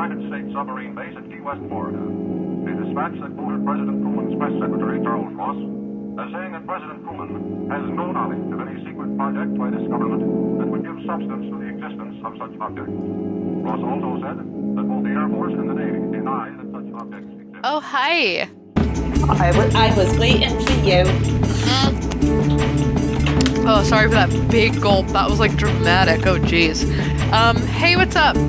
United States submarine base at Key West, Florida. A dispatch that quoted President Truman's press secretary, Charles Ross, as saying that President Truman has no knowledge of any secret project by this government that would give substance to the existence of such objects. Ross also said that both the Air Force and the Navy deny that such objects exist. Oh, hi. I was, I was waiting for you. Oh, sorry for that big gulp. That was like dramatic. Oh, jeez. Um, hey, what's up?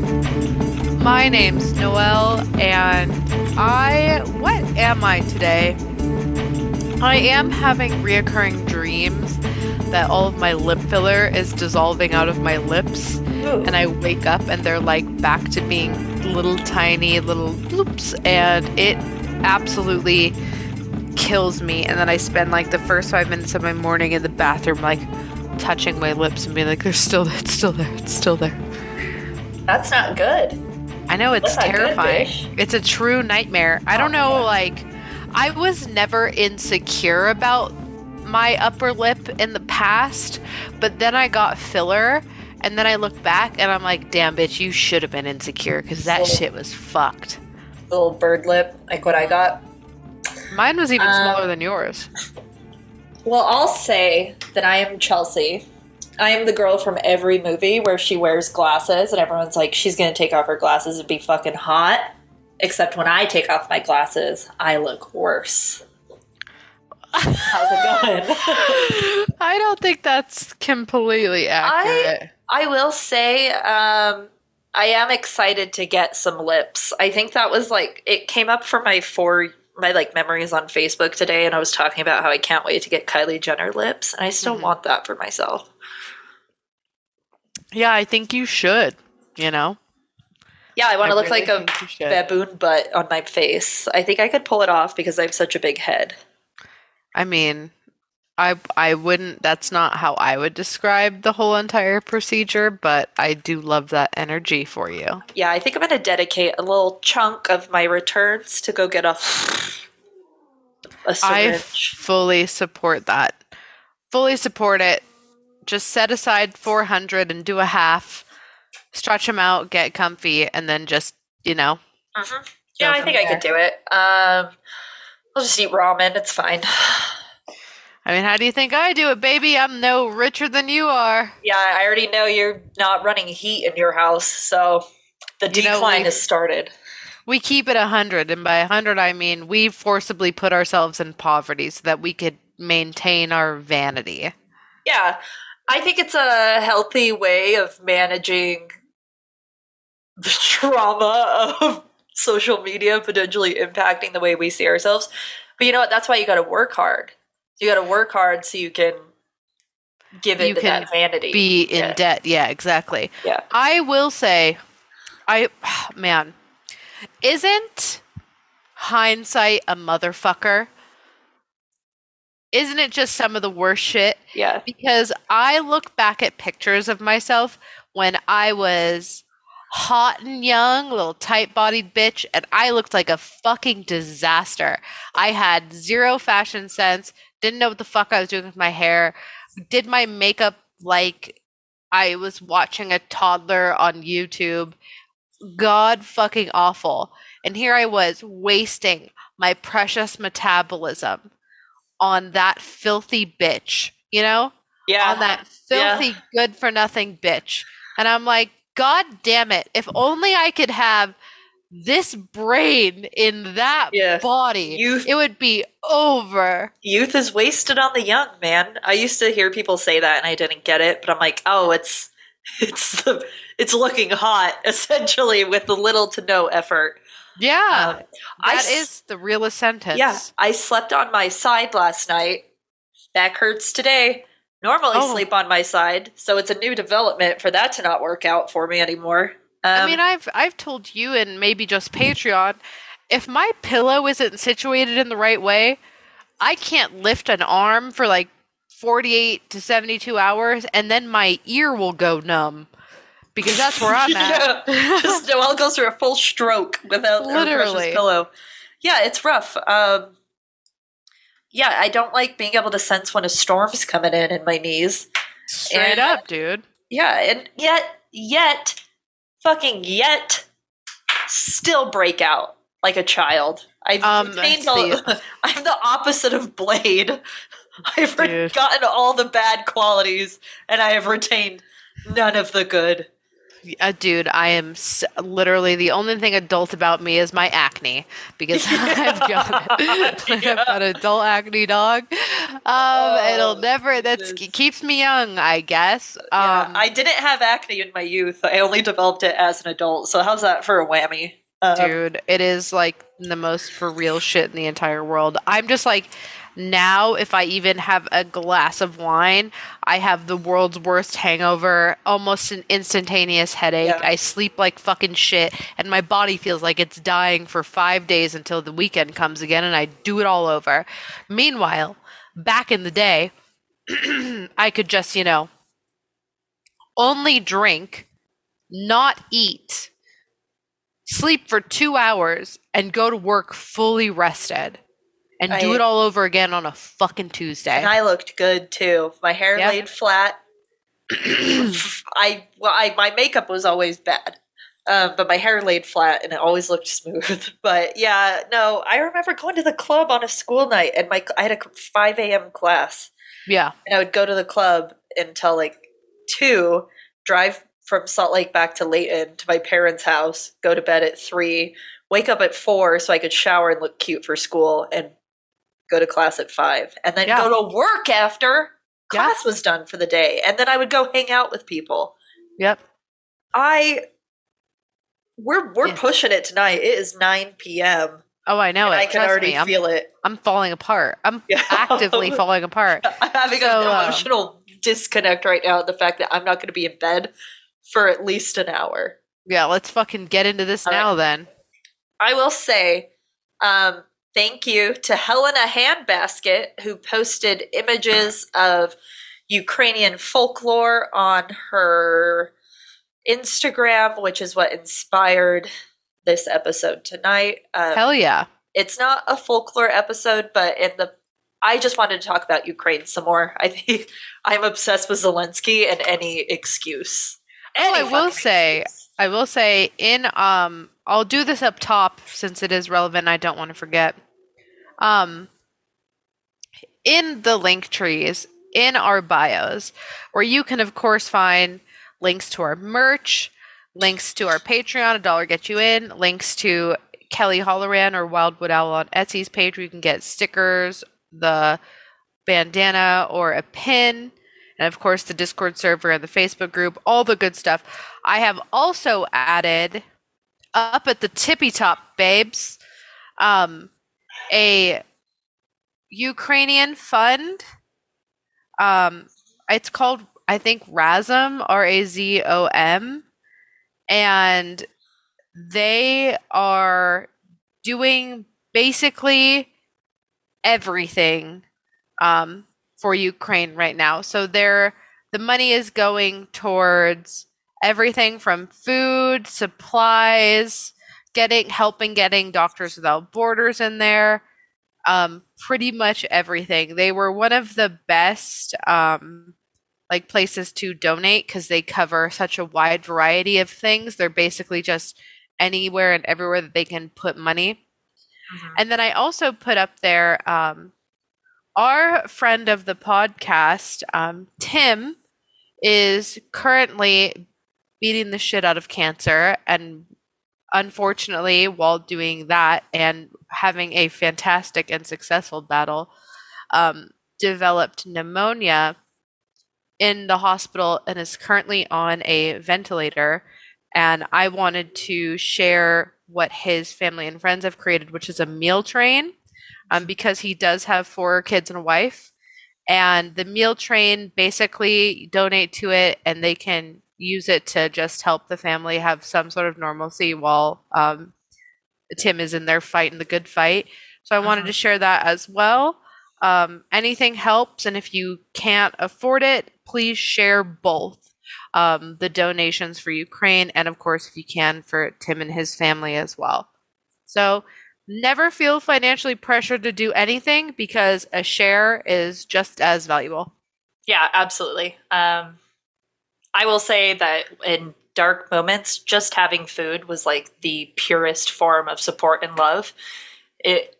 My name's Noelle, and I. What am I today? I am having reoccurring dreams that all of my lip filler is dissolving out of my lips, Ooh. and I wake up and they're like back to being little tiny little bloops, and it absolutely kills me. And then I spend like the first five minutes of my morning in the bathroom, like touching my lips and being like, "They're still, there, it's still there, it's still there." That's not good. I know it's good, terrifying. It's a true nightmare. I don't know, like, I was never insecure about my upper lip in the past, but then I got filler, and then I look back and I'm like, damn, bitch, you should have been insecure because that So- shit was fucked. Little bird lip, like what I got. Mine was even Um, smaller than yours. Well, I'll say that I am Chelsea. I am the girl from every movie where she wears glasses, and everyone's like, she's gonna take off her glasses and be fucking hot. Except when I take off my glasses, I look worse. How's it going? I don't think that's completely accurate. I will say, um, I am excited to get some lips. I think that was like it came up for my four my like memories on Facebook today, and I was talking about how I can't wait to get Kylie Jenner lips, and I still Mhm. want that for myself. Yeah, I think you should, you know? Yeah, I want to look really like a think you should. baboon butt on my face. I think I could pull it off because I have such a big head. I mean, I I wouldn't that's not how I would describe the whole entire procedure, but I do love that energy for you. Yeah, I think I'm going to dedicate a little chunk of my returns to go get a a I syringe. fully support that. Fully support it. Just set aside 400 and do a half. Stretch them out, get comfy, and then just, you know, Mhm. Yeah, I think from I could do it. Um, I'll just eat ramen. It's fine. I mean, how do you think I do it, baby? I'm no richer than you are. Yeah, I already know you're not running heat in your house, so the You decline has started. We keep it 100, and by 100, I mean we forcibly put ourselves in poverty so that we could maintain our vanity. Yeah, I think it's a healthy way of managing the trauma of social media potentially impacting the way we see ourselves. But you know what? That's why you got to work hard. You got to work hard so you can give into that vanity. Be in Yeah. debt. Yeah, exactly. Yeah. I will say, I, man, isn't hindsight a motherfucker? Isn't it just some of the worst shit? Yeah. because I look back at pictures of myself when I was hot and young, little tight bodied bitch, and I looked like a fucking disaster. I had zero fashion sense, didn't know what the fuck I was doing with my hair, did my makeup like I was watching a toddler on YouTube. God fucking awful. And here I was wasting my precious metabolism on that filthy bitch, you know? Yeah. on that Yeah. filthy good for nothing bitch. And I'm like, God damn it. If only I could have this brain in that Yeah. body, Youth- it would be over. Youth is wasted on the young, man. I used to hear people say that and I didn't get it, but I'm like, oh, it's it's the it's looking hot essentially with little to no effort. Yeah. Um, I that s- is the realest sentence. Yeah, I slept on my side last night. Back hurts today. Normally Oh. sleep on my side, so it's a new development for that to not work out for me anymore. Um, I mean, I've I've told you and maybe just Patreon, if my pillow isn't situated in the right way, I can't lift an arm for like 48 to 72 hours and then my ear will go numb because that's where I'm at. Yeah, just Noelle goes through a full stroke without Literally. pillow. Yeah, it's rough. Um, yeah, I don't like being able to sense when a storm's coming in in my knees. Straight And- up, dude. Yeah, and yet, yet, fucking yet, still break out like a child. I've Um, retained that's all, the- I'm the opposite of Blade. I've Dude. gotten all the bad qualities, and I have retained none of the good. Uh, dude, I am s- literally the only thing adult about me is my acne because I've got I've got adult acne dog. Um, it'll Oh, never. That's goodness. keeps me young, I guess. Um, yeah, I didn't have acne in my youth. I only developed it as an adult. So how's that for a whammy? Um, dude, it is like the most for real shit in the entire world. I'm just like. Now, if I even have a glass of wine, I have the world's worst hangover, almost an instantaneous headache. Yeah. I sleep like fucking shit, and my body feels like it's dying for five days until the weekend comes again, and I do it all over. Meanwhile, back in the day, I could just, you know, only drink, not eat, sleep for two hours, and go to work fully rested. And do it all over again on a fucking Tuesday. And I looked good too. My hair Yeah. laid flat. I well, I my makeup was always bad, um, but my hair laid flat and it always looked smooth. But yeah, no, I remember going to the club on a school night, and my I had a five a.m. class, yeah. and I would go to the club until like two, drive from Salt Lake back to Layton to my parents' house, go to bed at three, wake up at four so I could shower and look cute for school, and go to class at five, and then Yeah. go to work after Yeah. class was done for the day, and then I would go hang out with people. Yep. I we're we're Yeah. pushing it tonight. It is nine p.m. Oh, I know it. I can Trust already me. Feel it. I'm falling apart. I'm Yeah. actively falling apart. I'm having So, an uh, emotional disconnect right now. The fact that I'm not going to be in bed for at least an hour. Yeah, let's fucking get into this All right. now then. I will say, um, thank you to Helena Handbasket who posted images of Ukrainian folklore on her Instagram, which is what inspired this episode tonight. Um, Hell yeah. it's not a folklore episode, but in the I just wanted to talk about Ukraine some more. I think I'm obsessed with Zelensky and any excuse. Oh, I will say- excuse. I will say in um I'll do this up top since it is relevant I don't want to forget. Um in the link trees in our bios where you can of course find links to our merch, links to our Patreon, a dollar get you in, links to Kelly Holloran or Wildwood Owl on Etsy's page where you can get stickers, the bandana or a pin, and of course the Discord server and the Facebook group, all the good stuff. I have also added up at the tippy top, babes, um, a Ukrainian fund. Um, it's called, I think, Razom, R A Z O M, and they are doing basically everything um, for Ukraine right now. So they're the money is going towards everything from food, supplies, getting helping getting Doctors Without Borders in there. Um, pretty much everything. They were one of the best um, like places to donate because they cover such a wide variety of things. They're basically just anywhere and everywhere that they can put money. And then I also put up there um, our friend of the podcast, um, Tim, is currently beating the shit out of cancer. And unfortunately, while doing that and having a fantastic and successful battle, um, developed pneumonia in the hospital and is currently on a ventilator. And I wanted to share what his family and friends have created, which is a meal train, um, because he does have four kids and a wife. And the meal train basically donate to it, and they can use it to just help the family have some sort of normalcy while um, Tim is in there fighting the good fight. So I wanted Uh-huh. to share that as well. Um, anything helps, and if you can't afford it, please share both um, the donations for Ukraine, and of course, if you can, for Tim and his family as well. So never feel financially pressured to do anything because a share is just as valuable. Yeah, absolutely. Um, I will say that in dark moments, just having food was like the purest form of support and love. It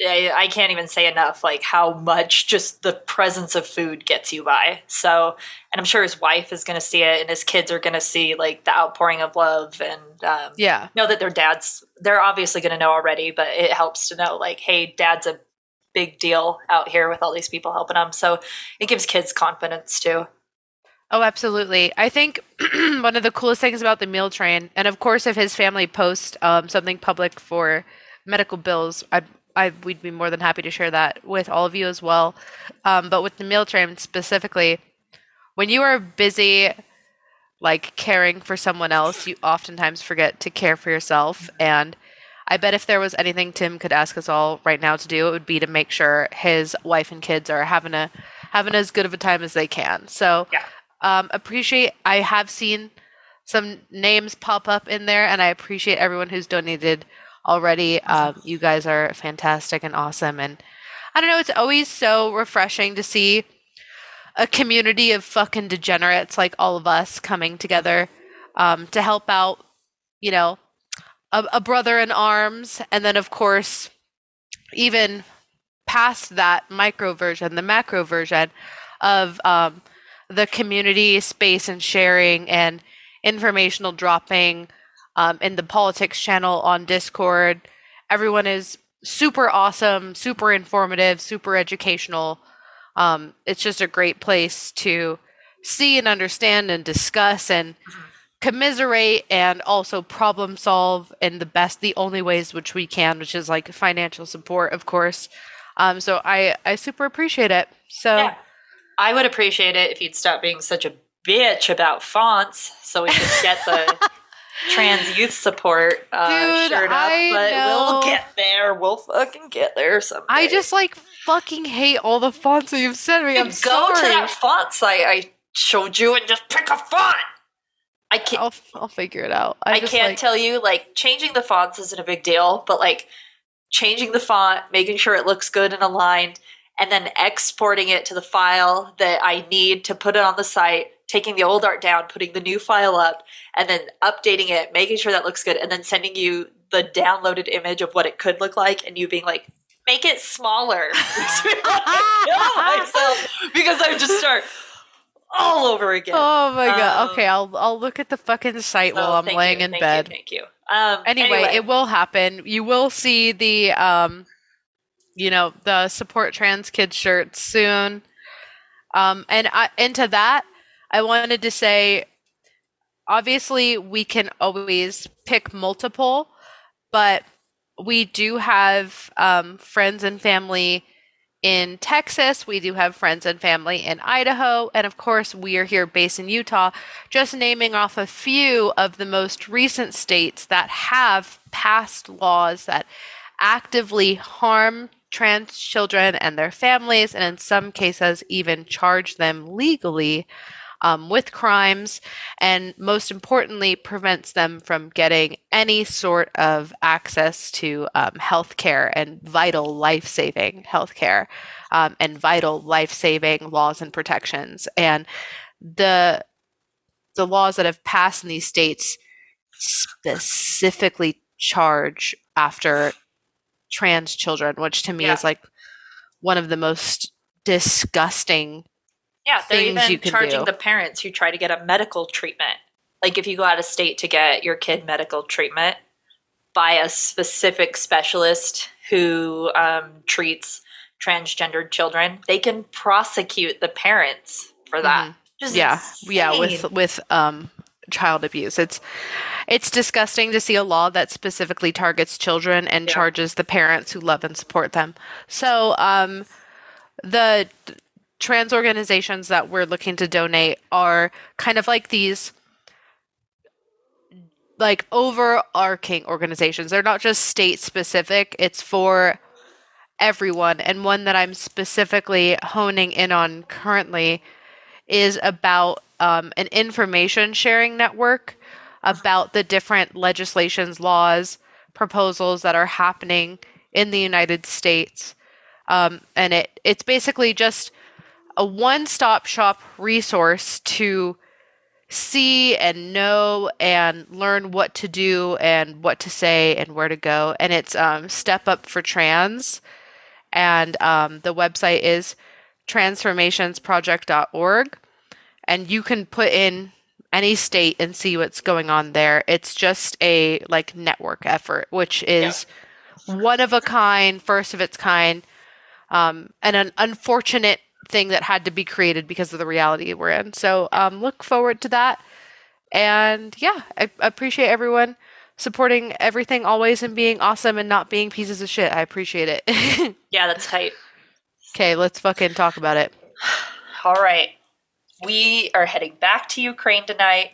I, I can't even say enough like how much just the presence of food gets you by. So, and I'm sure his wife is going to see it, and his kids are going to see like the outpouring of love, and um, Yeah. know that their dads. They're obviously going to know already, but it helps to know like, hey, dad's a big deal out here with all these people helping him. So it gives kids confidence too. Oh, absolutely. I think one of the coolest things about the meal train, and of course, if his family posts um, something public for medical bills, I, I, we'd be more than happy to share that with all of you as well. Um, but with the meal train specifically, when you are busy, like caring for someone else, you oftentimes forget to care for yourself. And I bet if there was anything Tim could ask us all right now to do, it would be to make sure his wife and kids are having a having as good of a time as they can. So Yeah. Um, appreciate. I have seen some names pop up in there, and I appreciate everyone who's donated already. Um, you guys are fantastic and awesome, and I don't know. It's always so refreshing to see a community of fucking degenerates like all of us coming together um, to help out. You know, a, a brother in arms, and then of course, even past that micro version, the macro version of um, the community space and sharing and informational dropping um, in the politics channel on Discord. Everyone is super awesome, super informative, super educational. Um, it's just a great place to see and understand and discuss and commiserate and also problem solve in the best, the only ways which we can, which is like financial support, of course. Um, so I I super appreciate it. So. Yeah. I would appreciate it if you'd stop being such a bitch about fonts so we could get the trans youth support uh, Dude, shirt up. I but know. we'll get there. We'll fucking get there someday. I just like fucking hate all the fonts that you've sent me. I'm go sorry. to that font site I showed you and just pick a font. I can't. I'll I'll figure it out. I, I, just, can't like, tell you like changing the fonts isn't a big deal, but like changing the font, making sure it looks good and aligned, and then exporting it to the file that I need to put it on the site, taking the old art down, putting the new file up, and then updating it, making sure that looks good, and then sending you the downloaded image of what it could look like, and you being like, make it smaller. Makes me want to kill myself because I just start all over again. Oh my god. Um, okay, I'll I'll look at the fucking site So while I'm laying you, in thank bed. You, thank you. Um, Anyway, it will happen. You will see the um you know, the support trans kids shirts soon. Um and I, into that, I wanted to say obviously we can always pick multiple, but we do have um, friends and family in Texas. We do have friends and family in Idaho. And of course, we are here based in Utah, just naming off a few of the most recent states that have passed laws that actively harm trans children and their families, and in some cases, even charge them legally um, with crimes, and most importantly, prevents them from getting any sort of access to um, health care and vital life saving health care um, and vital life saving laws and protections. And the the laws that have passed in these states specifically charge after trans children, which to me Yeah. is like one of the most disgusting Yeah, they're things even you can charging do. the parents who try to get a medical treatment. Like if you go out of state to get your kid medical treatment by a specific specialist who um, treats transgendered children, they can prosecute the parents for that. Mm-hmm. yeah yeah with with um child abuse. It's it's disgusting to see a law that specifically targets children and Yeah. charges the parents who love and support them. So um the trans organizations that we're looking to donate are kind of like these like overarching organizations. They're not just state specific it's for everyone. And one that i'm specifically honing in on currently is about um, an information sharing network about the different legislations, laws, proposals that are happening in the United States. Um, and it, it's basically just a one stop shop resource to see and know and learn what to do and what to say and where to go. And it's um, Step Up for Trans. And um, the website is transformationsproject.org. And you can put in any state and see what's going on there. It's just a like network effort, which is one of a kind, first of its kind, um, and an unfortunate thing that had to be created because of the reality we're in. So um, look forward to that. And yeah, I appreciate everyone supporting everything always and being awesome and not being pieces of shit. I appreciate it. Yeah, that's tight. okay, let's fucking talk about it. All right. We are heading back to Ukraine tonight,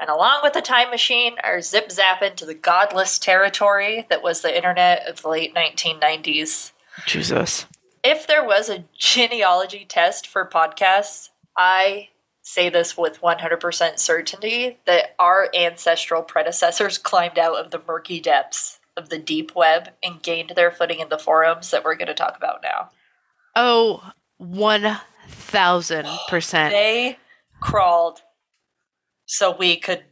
and along with the time machine, are zip zapping to the godless territory that was the internet of the late 1990s. Jesus. If there was a genealogy test for podcasts, I say this with 100% certainty that our ancestral predecessors climbed out of the murky depths of the deep web and gained their footing in the forums that we're going to talk about now. Oh, 1000%. They crawled so we could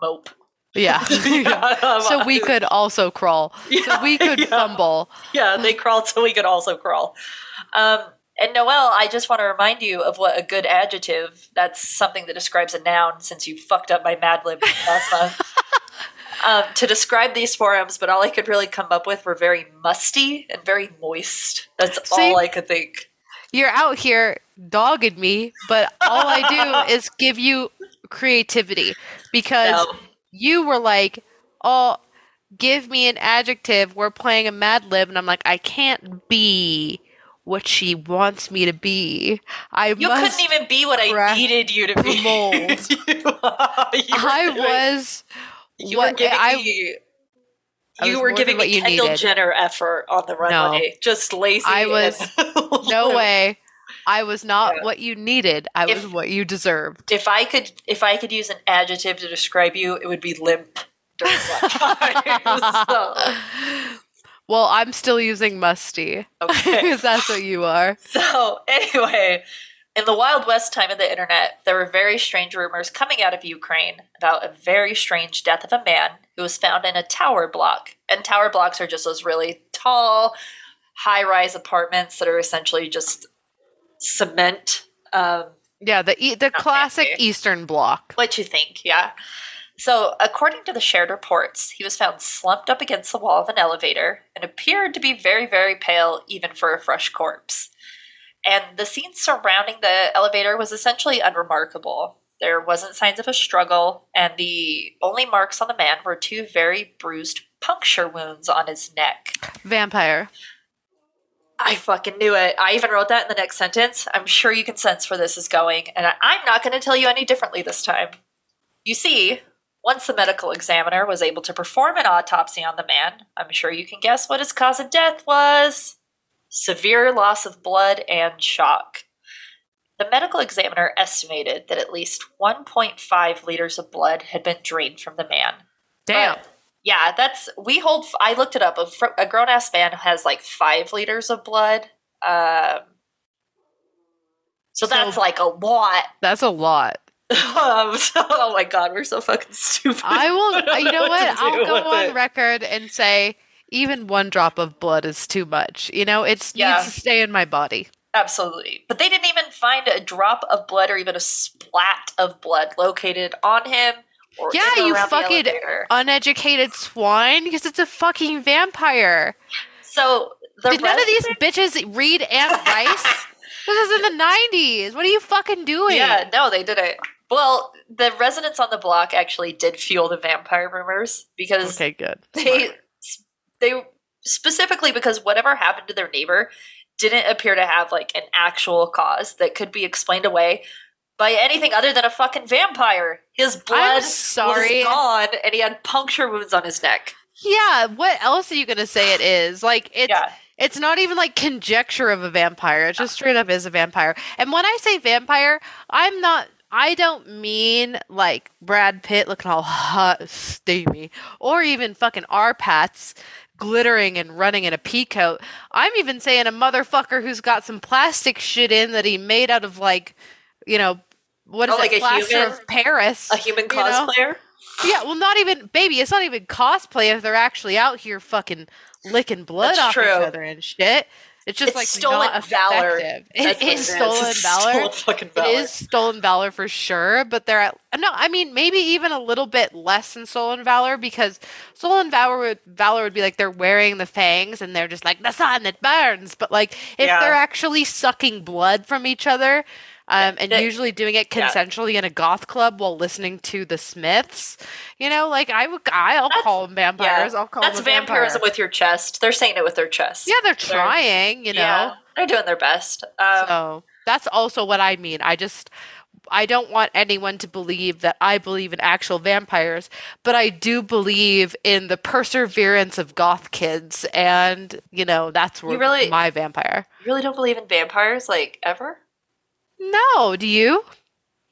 mope. Yeah. so we could also crawl. so we could yeah. fumble. yeah, they crawled so we could also crawl. Um, and Noelle, I just want to remind you of what a good adjective. That's something that describes a noun. Since you fucked up my Mad Lib last month. Um, to describe these forums, but all I could really come up with were very musty and very moist. That's See? all I could think. You're out here dogging me, but all I do is give you creativity because No. you were like, "Oh, give me an adjective. We're playing a Mad Lib," and I'm like, "I can't be what she wants me to be. I You must." couldn't even be what I needed you to be. mold. You- you I was. You what were giving I- me. You were giving what you Kendall needed. Jenner effort on the runway. Just lazy. I was- No way. I was not Yeah. what you needed. I If- was what you deserved. If I could, if I could use an adjective to describe you, it would be limp. During that time. so, well, I'm still using musty okay. because that's what you are. So anyway, in the Wild West time of the internet, there were very strange rumors coming out of Ukraine about a very strange death of a man who was found in a tower block. And tower blocks are just those really tall, high-rise apartments that are essentially just cement. Um, Yeah, the e- the classic fancy. Eastern Bloc. what you think, yeah. So, according to the shared reports, he was found slumped up against the wall of an elevator and appeared to be very, very pale, even for a fresh corpse. And the scene surrounding the elevator was essentially unremarkable. There wasn't signs of a struggle, and the only marks on the man were two very bruised puncture wounds on his neck. Vampire. I fucking knew it. I even wrote that in the next sentence. I'm sure you can sense where this is going, and I'm not going to tell you any differently this time. You see, once the medical examiner was able to perform an autopsy on the man, I'm sure you can guess what his cause of death was severe loss of blood and shock. The medical examiner estimated that at least 1.5 liters of blood had been drained from the man. Damn. But, yeah, that's we hold. I looked it up. A, fr- a grown ass man has like five liters of blood. Um, so So- that's like a lot. That's a lot. um, so, oh my god, we're so fucking stupid. I will. don't you know know what? I'll go on it. record and say even one drop of blood is too much. You know, it Yeah. needs to stay in my body. Absolutely, but they didn't even find a drop of blood or even a splat of blood located on him. Or Yeah, you fucking uneducated swine because it's a fucking vampire. So the Did none of these resident- bitches read Anne Rice? this is in the 90s. What are you fucking doing? Yeah, no, they didn't. Well, the residents on the block actually did fuel the vampire rumors because Okay, good. they they specifically because whatever happened to their neighbor didn't appear to have like an actual cause that could be explained away by anything other than a fucking vampire. His blood sorry. was gone, and he had puncture wounds on his neck. Yeah, what else are you gonna say it is? Like it's yeah, it's not even like conjecture of a vampire. It just straight up is a vampire. And when I say vampire, I'm not I don't mean like Brad Pitt looking all hot, steamy, or even fucking R-Patz glittering and running in a pea coat. I'm even saying a motherfucker who's got some plastic shit in that he made out of like, you know, what is Oh, like it? a Plaster human- of Paris. A human you know? cosplayer? Yeah, well, not even baby. It's not even cosplay if they're actually out here fucking licking blood That's off true. each other and shit. It's just It's like stolen valor. effective. It is it stolen It's valor. Stolen valor. It is stolen valor for sure, but they're at, no. I mean, maybe even a little bit less than stolen valor because stolen valor would valor would be like they're wearing the fangs and they're just like the sun that burns. But like if Yeah. they're actually sucking blood from each other. Um, and usually doing it yeah. consensually in a goth club while listening to the Smiths, you know, like I would, I'll That's- call them vampires. I'll call That's them a vampire. vampirism with your chest. They're saying it with their chest. Yeah, they're trying, you know. Yeah, they're doing their best. Um, So that's also what I mean. I just I don't want anyone to believe that I believe in actual vampires, but I do believe in the perseverance of goth kids and you know, that's where really- my vampire. you really don't believe in vampires, like ever? No, do you?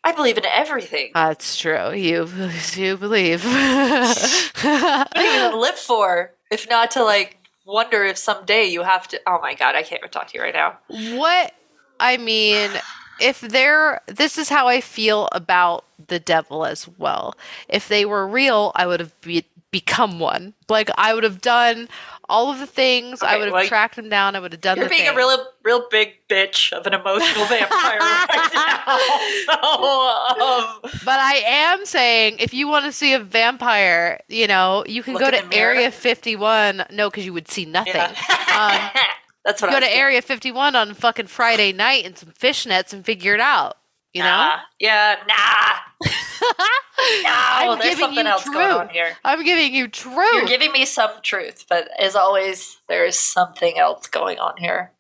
I believe in everything. That's true. You you believe. what do you live for if not to like wonder if someday you have to? Oh my god, I can't even talk to you right now. What I mean, if they're this is how I feel about the devil as well. If they were real, I would have be, become one. Like I would have done all of the things. I would have well, tracked him down. I would have done You're being thing. a real, real big bitch of an emotional vampire right now. So, um, but I am saying, if you want to see a vampire, you know, you can go to. Area 51. No, because you would see nothing. yeah. Um, That's what go to was Area 51 on fucking Friday night and some fishnets and figure it out. You know? Nah. Yeah, nah. No, I'm there's giving something you else going on here. I'm giving you truth. You're giving me some truth, but as always, there is something else going on here.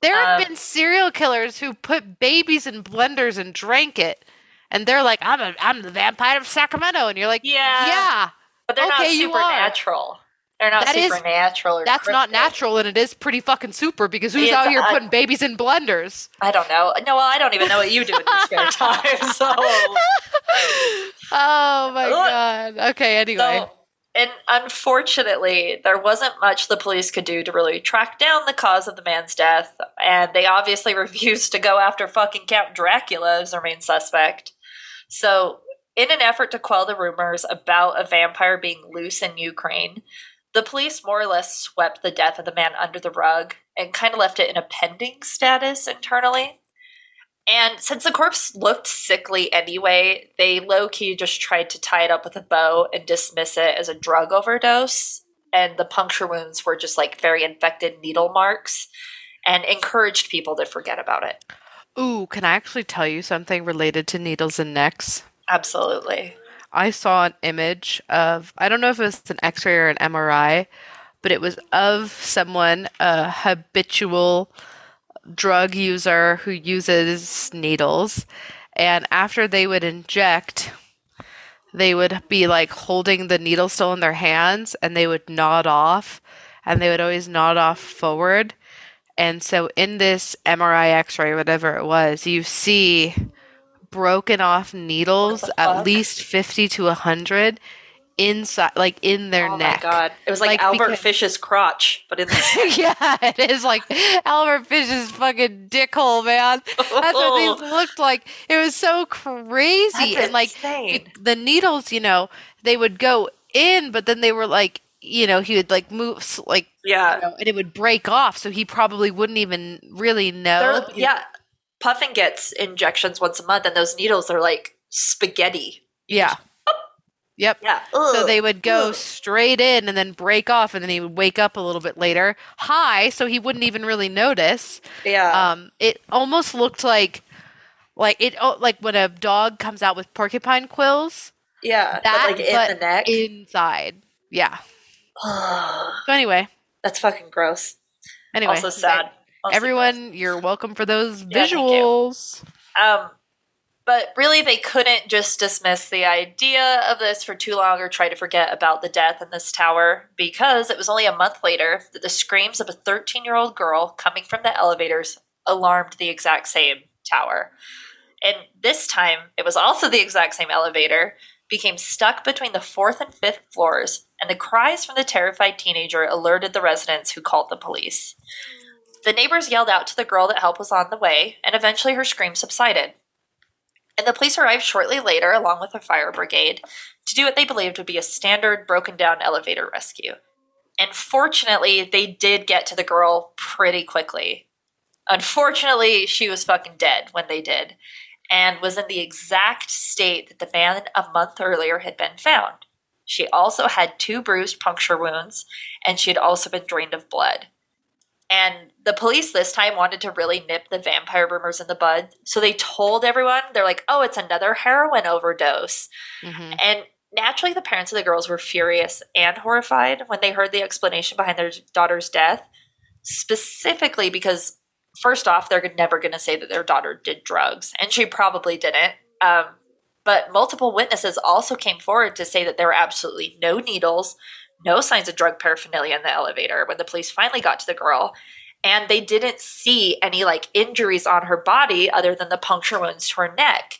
there have um, been serial killers who put babies in blenders and drank it, and they're like, "I'm a, I'm the vampire of Sacramento," and you're like, Yeah. "Yeah, But they're Okay, not supernatural. They're not That is- supernatural or that's not natural, and it is pretty fucking super because who's It's- out here I- putting babies in blenders?" I don't know. No, well, I don't even know what you do in your spare time. So, oh my god. Okay. Anyway, so, and unfortunately, there wasn't much the police could do to really track down the cause of the man's death, and they obviously refused to go after fucking Count Dracula as their main suspect. So, in an effort to quell the rumors about a vampire being loose in Ukraine, the police more or less swept the death of the man under the rug and kind of left it in a pending status internally. And since the corpse looked sickly anyway, they low key just tried to tie it up with a bow and dismiss it as a drug overdose. And the puncture wounds were just like very infected needle marks and encouraged people to forget about it. ooh, can I actually tell you something related to needles and necks? Absolutely. I saw an image of I don't know if it was an X-ray or an MRI, but it was of someone a habitual drug user who uses needles, and after they would inject, they would be like holding the needle still in their hands, and they would nod off, and they would always nod off forward. And so in this MRI X-ray, whatever it was, you see broken off needles at least 50 to 100 inside like in their oh neck. My god. It was like, Like, Albert because- Fish's crotch, but in the yeah it is like albert fish's fucking dick hole man. That's what these looked like. It was so crazy. That's and like it- the needles you know they would go in but then they were like you know he would like move like Yeah. you know, and it would break off so he probably wouldn't even really know. They're- yeah. Puffin gets injections once a month, and those needles are like spaghetti. yeah yep Yeah. So they would go Ugh. straight in and then break off, and then he would wake up a little bit later, high, so he wouldn't even really notice. Yeah. Um, it almost looked like, like it, oh, like when a dog comes out with porcupine quills. yeah. That, but like in but the neck. inside. Yeah. So anyway, That's fucking gross. anyway, also sad. Everyone, you're welcome for those Yeah, visuals. Um, but really, they couldn't just dismiss the idea of this for too long or try to forget about the death in this tower because it was only a month later that the screams of a 13 year old girl coming from the elevators alarmed the exact same tower. And this time, it was also the exact same elevator, became stuck between the fourth and fifth floors, and the cries from the terrified teenager alerted the residents who called the police. The neighbors yelled out to the girl that help was on the way, and eventually her scream subsided. And the police arrived shortly later, along with a fire brigade, to do what they believed would be a standard broken down elevator rescue. And fortunately, they did get to the girl pretty quickly. Unfortunately, she was fucking dead when they did, and was in the exact state that the man a month earlier had been found. She also had two bruised puncture wounds, and she had also been drained of blood. And the police this time wanted to really nip the vampire rumors in the bud. So they told everyone, they're like, oh, it's another heroin overdose. Mhm. And naturally, the parents of the girls were furious and horrified when they heard the explanation behind their daughter's death, specifically because, first off, they're never going to say that their daughter did drugs, and she probably didn't. Um, but multiple witnesses also came forward to say that there were absolutely no needles, no signs of drug paraphernalia in the elevator when the police finally got to the girl. And they didn't see any like injuries on her body other than the puncture wounds to her neck.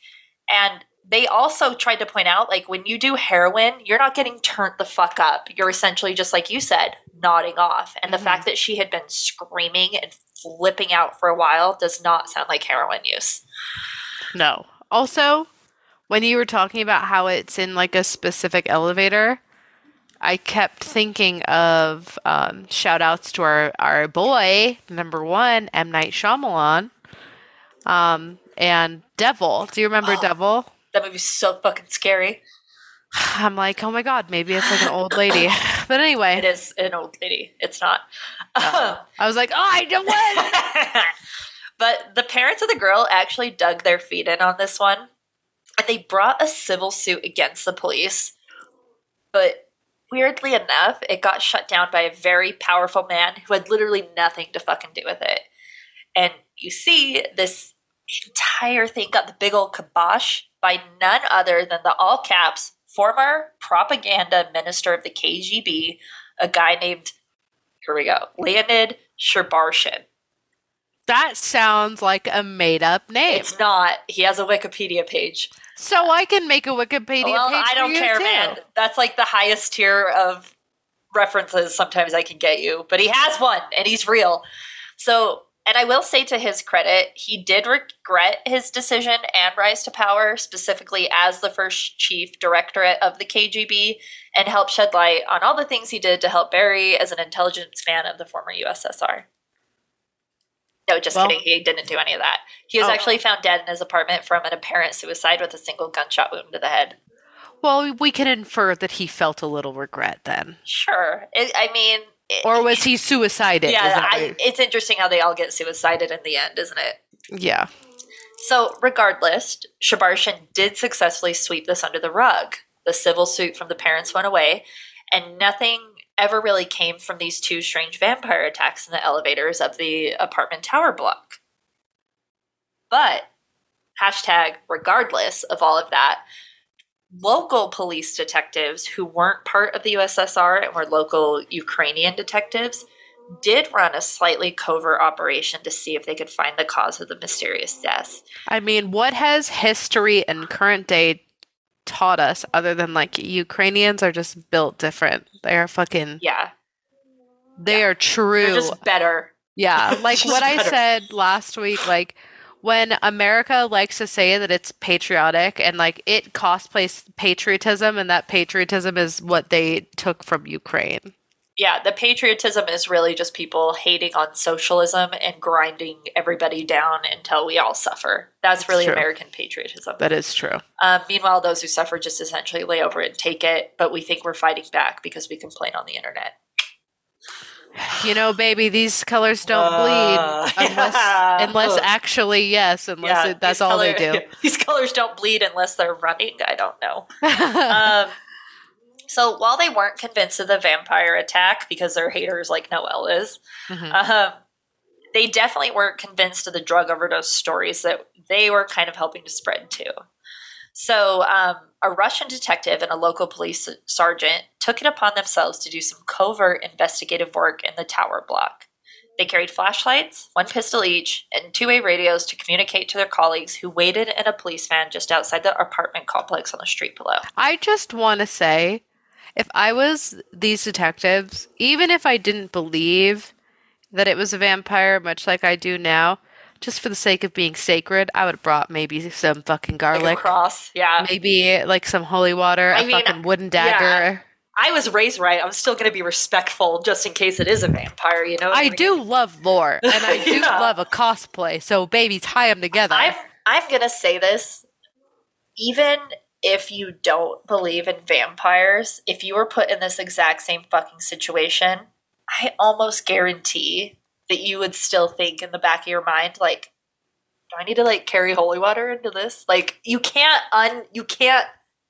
And they also tried to point out like when you do heroin, you're not getting turned the fuck up. You're essentially just like you said, nodding off. And the Mhm. fact that she had been screaming and flipping out for a while does not sound like heroin use. No. Also, when you were talking about how it's in like a specific elevator, I kept thinking of um, shout outs to our, our boy, number one, M. Night Shyamalan, um, and Devil. Do you remember Oh. Devil? That movie's so fucking scary. I'm like, oh my god, maybe it's like an old lady. But anyway, it is an old lady. It's not. I was like, oh, I know what? but the parents of the girl actually dug their feet in on this one. And they brought a civil suit against the police. But weirdly enough, it got shut down by a very powerful man who had literally nothing to fucking do with it. And you see, this entire thing got the big old kibosh by none other than the all caps former propaganda minister of the KGB, a guy named, here we go, Leonid Shebarshin. That sounds like a made up name. It's not. He has a Wikipedia page. so I can make a Wikipedia page. well, page. I don't care, too. man. That's like the highest tier of references sometimes I can get you. But he has one, and he's real. So, and I will say to his credit, he did regret his decision and rise to power, specifically as the first chief directorate of the KGB, and helped shed light on all the things he did to help Barry as an intelligence man of the former USSR. No, just Well- kidding. He didn't do any of that. He was Oh. actually found dead in his apartment from an apparent suicide with a single gunshot wound to the head. Well, we can infer that he felt a little regret then. Sure. It, I mean, it- Or was he suicided? yeah, I, it's interesting how they all get suicided in the end, isn't it? yeah. So, regardless, Shebarshin did successfully sweep this under the rug. The civil suit from the parents went away, and nothing ever really came from these two strange vampire attacks in the elevators of the apartment tower block. But, hashtag regardless of all of that, local police detectives who weren't part of the USSR and were local Ukrainian detectives did run a slightly covert operation to see if they could find the cause of the mysterious deaths. I mean, what has history and current day taught us other than like Ukrainians are just built different? They are fucking, Yeah, they are true. they're just better. Yeah, like what I said last week, like when America likes to say that it's patriotic and like it cosplays patriotism, and that patriotism is what they took from Ukraine. Yeah, the patriotism is really just people hating on socialism and grinding everybody down until we all suffer. That's really true. American patriotism. That is true. Um, meanwhile, those who suffer just essentially lay over it and take it, but we think we're fighting back because we complain on the internet. You know, baby, these colors don't bleed Uh, unless, yeah. unless Ugh. actually, yes, unless Yeah, it, that's these all they do. These colors don't bleed unless they're running. I don't know. um, so while they weren't convinced of the vampire attack because they're haters like Noelle is, Mhm. um, they definitely weren't convinced of the drug overdose stories that they were kind of helping to spread too. So um, a Russian detective and a local police sergeant took it upon themselves to do some covert investigative work in the tower block. They carried flashlights, one pistol each, and two way radios to communicate to their colleagues who waited in a police van just outside the apartment complex on the street below. I just want to say if I was these detectives, even if I didn't believe that it was a vampire, much like I do now, just for the sake of being sacred, I would have brought maybe some fucking Like garlic, a cross. Yeah. maybe like some holy water, I a mean, fucking wooden dagger. I was raised right. I'm still going to be respectful just in case it is a vampire, you know? I mean? do love lore, and I do Yeah. love a cosplay. So, baby, tie them together. I'm I'm gonna say this. Even if you don't believe in vampires, if you were put in this exact same fucking situation, I almost guarantee that you would still think in the back of your mind, like, do I need to like carry holy water into this? Like you can't un you can't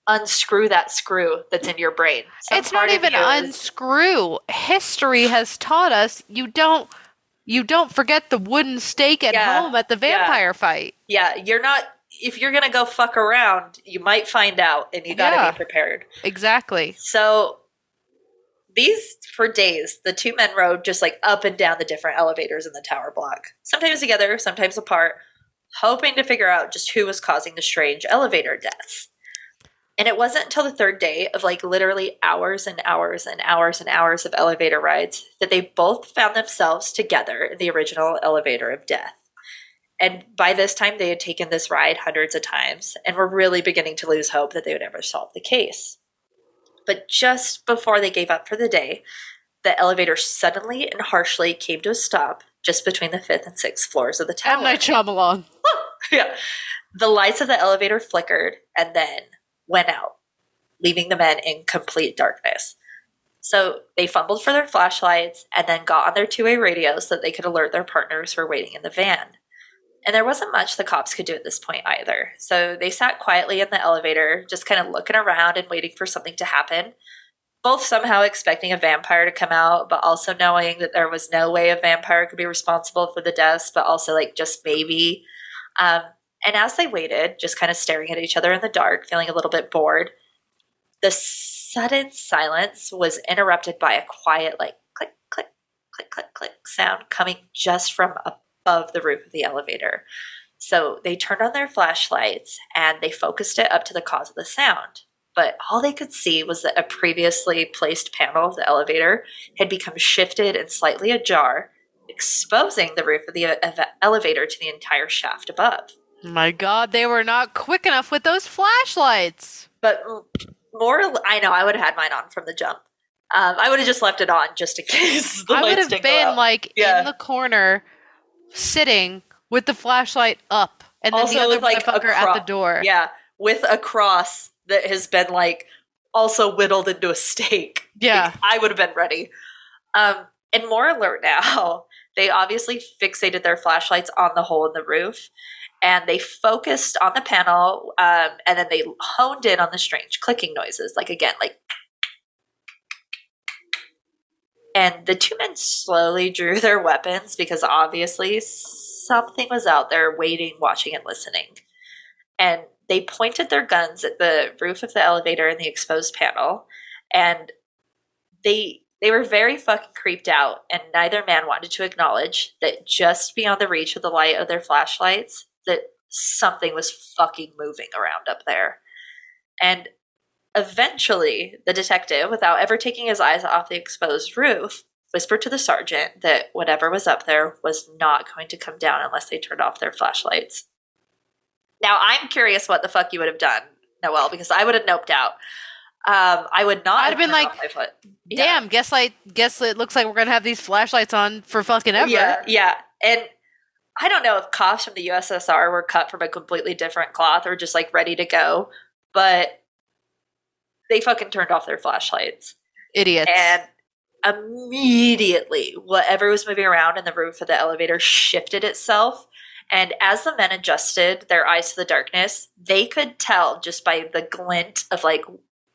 unscrew that screw that's in your brain. Some it's not even is- unscrew. History has taught us you don't you don't forget the wooden stake at Yeah, home at the yeah. vampire fight. yeah, you're not if you're gonna go fuck around, you might find out and you gotta Yeah. be prepared. Exactly. So these for days, the two men rode just like up and down the different elevators in the tower block, sometimes together, sometimes apart, hoping to figure out just who was causing the strange elevator deaths. And it wasn't until the third day of like literally hours and hours and hours and hours of elevator rides that they both found themselves together in the original elevator of death. And by this time, they had taken this ride hundreds of times and were really beginning to lose hope that they would ever solve the case. But just before they gave up for the day, the elevator suddenly and harshly came to a stop just between the fifth and sixth floors of the tower. M Night Shyamalan. yeah. The lights of the elevator flickered and then went out, leaving the men in complete darkness. So they fumbled for their flashlights and then got on their two way radios so that they could alert their partners who were waiting in the van. And there wasn't much the cops could do at this point either. So they sat quietly in the elevator, just kind of looking around and waiting for something to happen. Both somehow expecting a vampire to come out, but also knowing that there was no way a vampire could be responsible for the deaths, but also like just maybe. Um, and as they waited, just kind of staring at each other in the dark, feeling a little bit bored, the sudden silence was interrupted by a quiet, like click, click, click, click, click sound coming just from above the roof of the elevator. So they turned on their flashlights and they focused it up to the cause of the sound. But all they could see was that a previously placed panel of the elevator had become shifted and slightly ajar, exposing the roof of the elevator to the entire shaft above. My God, they were not quick enough with those flashlights. But more, I know I would have had mine on from the jump. Um, I would have just left it on just in case the I would have been like Yeah. in the corner, sitting with the flashlight up, and then Also the other with, like, motherfucker at the door. yeah, with a cross that has been like also whittled into a stake. Yeah. Like, I would have been ready. Um, and more alert now. They obviously fixated their flashlights on the hole in the roof, and they focused on the panel, um, and then they honed in on the strange clicking noises, like again, like. And the two men slowly drew their weapons because obviously something was out there waiting, watching, and listening. And they pointed their guns at the roof of the elevator and the exposed panel, and they they were very fucking creeped out, and neither man wanted to acknowledge that just beyond the reach of the light of their flashlights, that something was fucking moving around up there. And eventually, the detective, without ever taking his eyes off the exposed roof, whispered to the sergeant that whatever was up there was not going to come down unless they turned off their flashlights. Now, I'm curious what the fuck you would have done, Noel, because I would have noped out. Um, I would not. I'd have been like. Yeah. Damn, guess like guess it looks like we're gonna have these flashlights on for fucking ever. Yeah, yeah. And I don't know if cops from the USSR were cut from a completely different cloth or just like ready to go, but they fucking turned off their flashlights. Idiots. And immediately, whatever was moving around in the roof of the elevator shifted itself. And as the men adjusted their eyes to the darkness, they could tell just by the glint of like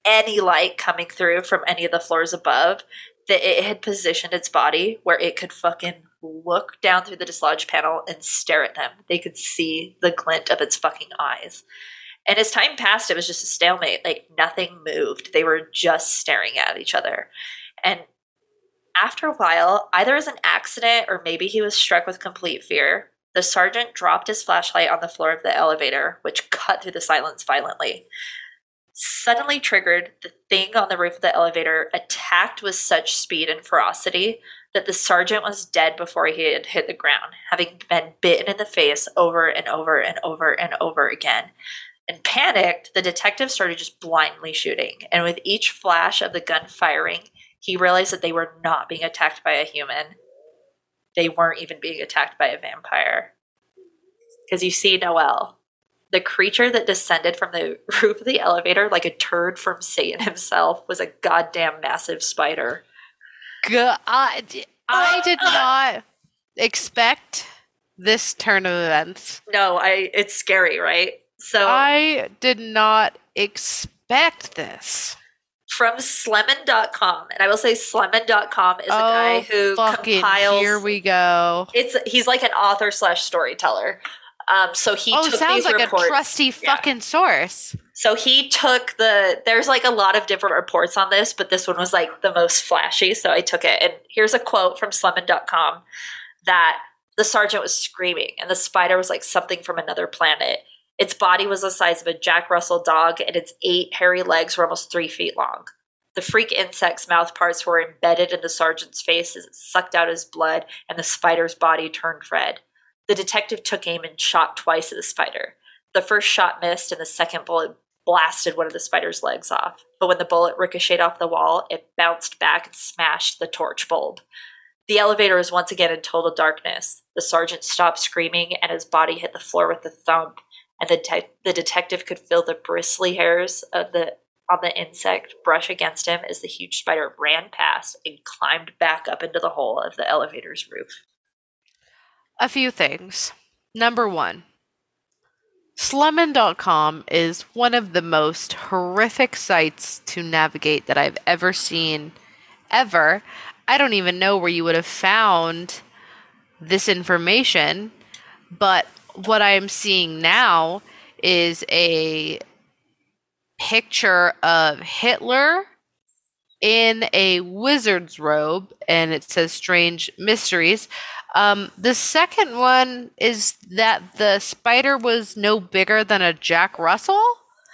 any light coming through from any of the floors above that it had positioned its body where it could fucking look down through the dislodged panel and stare at them. They could see the glint of its fucking eyes. And as time passed, it was just a stalemate. Like nothing moved. They were just staring at each other. And after a while, either as an accident or maybe he was struck with complete fear, the sergeant dropped his flashlight on the floor of the elevator, which cut through the silence violently. Suddenly triggered, the thing on the roof of the elevator attacked with such speed and ferocity that the sergeant was dead before he had hit the ground, having been bitten in the face over and over and over and over again. And panicked, the detective started just blindly shooting. And with each flash of the gun firing, he realized that they were not being attacked by a human. They weren't even being attacked by a vampire. Because you see, Noel, the creature that descended from the roof of the elevator like a turd from Satan himself was a goddamn massive spider. God, I, I did not expect this turn of events. No, I it's scary, right? So I did not expect this. from Slemen.com, and I will say Slemen.com is a guy who Oh, fucking compiles here we go. it's he's like an author slash storyteller. Um, so he oh, took sounds these like reports. a trusty fucking source. So he took the there's like a lot of different reports on this, but this one was like the most flashy, so I took it. And here's a quote from Slemen.com that the sergeant was screaming and the spider was like something from another planet. Its body was the size of a Jack Russell dog, and its eight hairy legs were almost three feet long. The freak insect's mouth parts were embedded in the sergeant's face as it sucked out his blood, and the spider's body turned red. The detective took aim and shot twice at the spider. The first shot missed, and the second bullet blasted one of the spider's legs off. But when the bullet ricocheted off the wall, it bounced back and smashed the torch bulb. The elevator was once again in total darkness. The sergeant stopped screaming, and his body hit the floor with a thump. And the, te- the detective could feel the bristly hairs of the on the insect brush against him as the huge spider ran past and climbed back up into the hole of the elevator's roof. A few things. Number one, Slemen.com is one of the most horrific sites to navigate that I've ever seen, ever. I don't even know where you would have found this information, but what I am seeing now is a picture of Hitler in a wizard's robe, and it says Strange Mysteries. Um, the second one is that the spider was no bigger than a Jack Russell.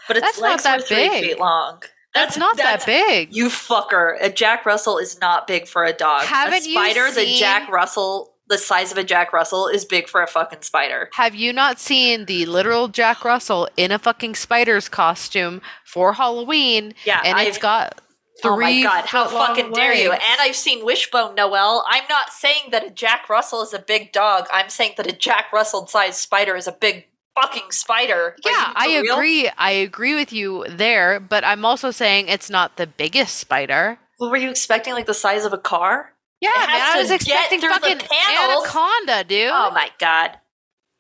But its That's not that were three big. feet long. That's, not that big. You fucker. A Jack Russell is not big for a dog. Haven't a you spider, the seen- Jack Russell, the size of a Jack Russell, is big for a fucking spider. Have you not seen the literal Jack Russell in a fucking spider's costume for Halloween? Yeah, and it's I've- got three. oh my god, how fucking dare you? And I've seen Wishbone Noel. I'm not saying that a Jack Russell is a big dog. I'm saying that a Jack Russell sized spider is a big fucking spider. Yeah, I real? agree. I agree with you there, but I'm also saying it's not the biggest spider. What were you expecting? Like the size of a car? Yeah, man, I was expecting get through the fucking anaconda, dude. Oh my god.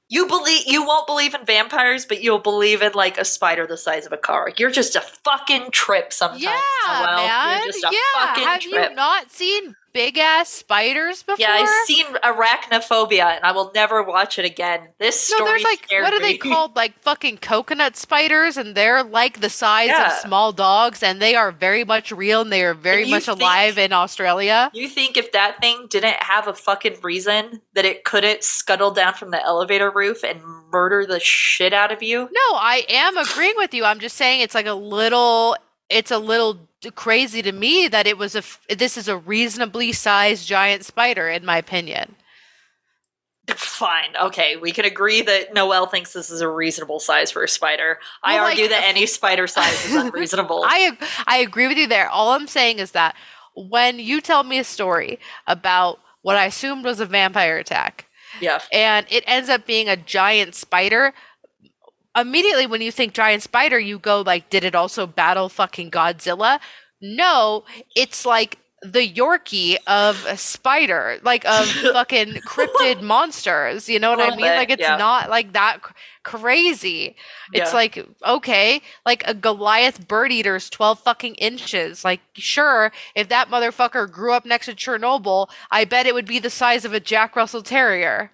You believe you won't believe in vampires, but you'll believe in like a spider the size of a car. You're just a fucking trip sometimes. yeah, Noel. man. You're just a yeah, fucking have trip. you not seen big ass spiders before? yeah, I've seen arachnophobia and I will never watch it again. This No, story there's like what are they called? Like fucking coconut spiders, and they're like the size Yeah. of small dogs, and they are very much real, and they are very much think- alive in Australia. You think if that thing didn't have a fucking reason that it couldn't scuttle down from the elevator roof and murder the shit out of you? No, I am agreeing with you. I'm just saying it's like a little. It's a little crazy to me that it was a This is a reasonably sized giant spider, in my opinion. Fine. Okay, we can agree that Noel thinks this is a reasonable size for a spider. I Well, argue like- that any spider size is unreasonable. I I agree with you there. All I'm saying is that when you tell me a story about what I assumed was a vampire attack, yeah. and it ends up being a giant spider, immediately when you think giant spider, you go like, did it also battle fucking Godzilla? No, it's like the Yorkie of a spider, like of fucking cryptid monsters. You know what I mean? bit, Like it's yeah. not like that c- crazy. It's Yeah. like okay, like a Goliath bird eater's twelve fucking inches. Like sure, if that motherfucker grew up next to Chernobyl, I bet it would be the size of a Jack Russell Terrier.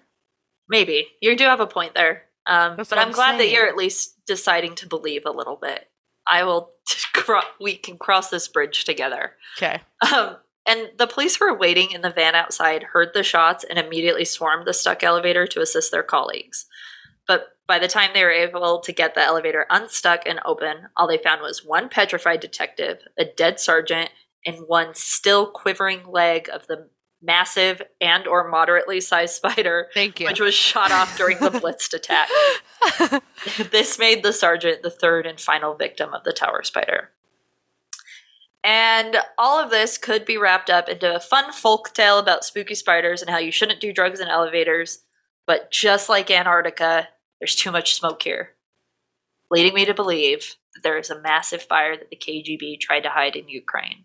Maybe. You do have a point there. Um, but I'm I'm glad that you're at least deciding to believe a little bit. I will. Cro- we can cross this bridge together. Okay. Um, and the police who were waiting in the van outside heard the shots and immediately swarmed the stuck elevator to assist their colleagues. But by the time they were able to get the elevator unstuck and open, all they found was one petrified detective, a dead sergeant, and one still quivering leg of the massive and or moderately sized spider Thank you. which was shot off during the blitzed attack. this made the sergeant the third and final victim of the tower spider. And all of this could be wrapped up into a fun folk tale about spooky spiders and how you shouldn't do drugs in elevators. But just like Antarctica, there's too much smoke here, leading me to believe that there is a massive fire that the KGB tried to hide in Ukraine.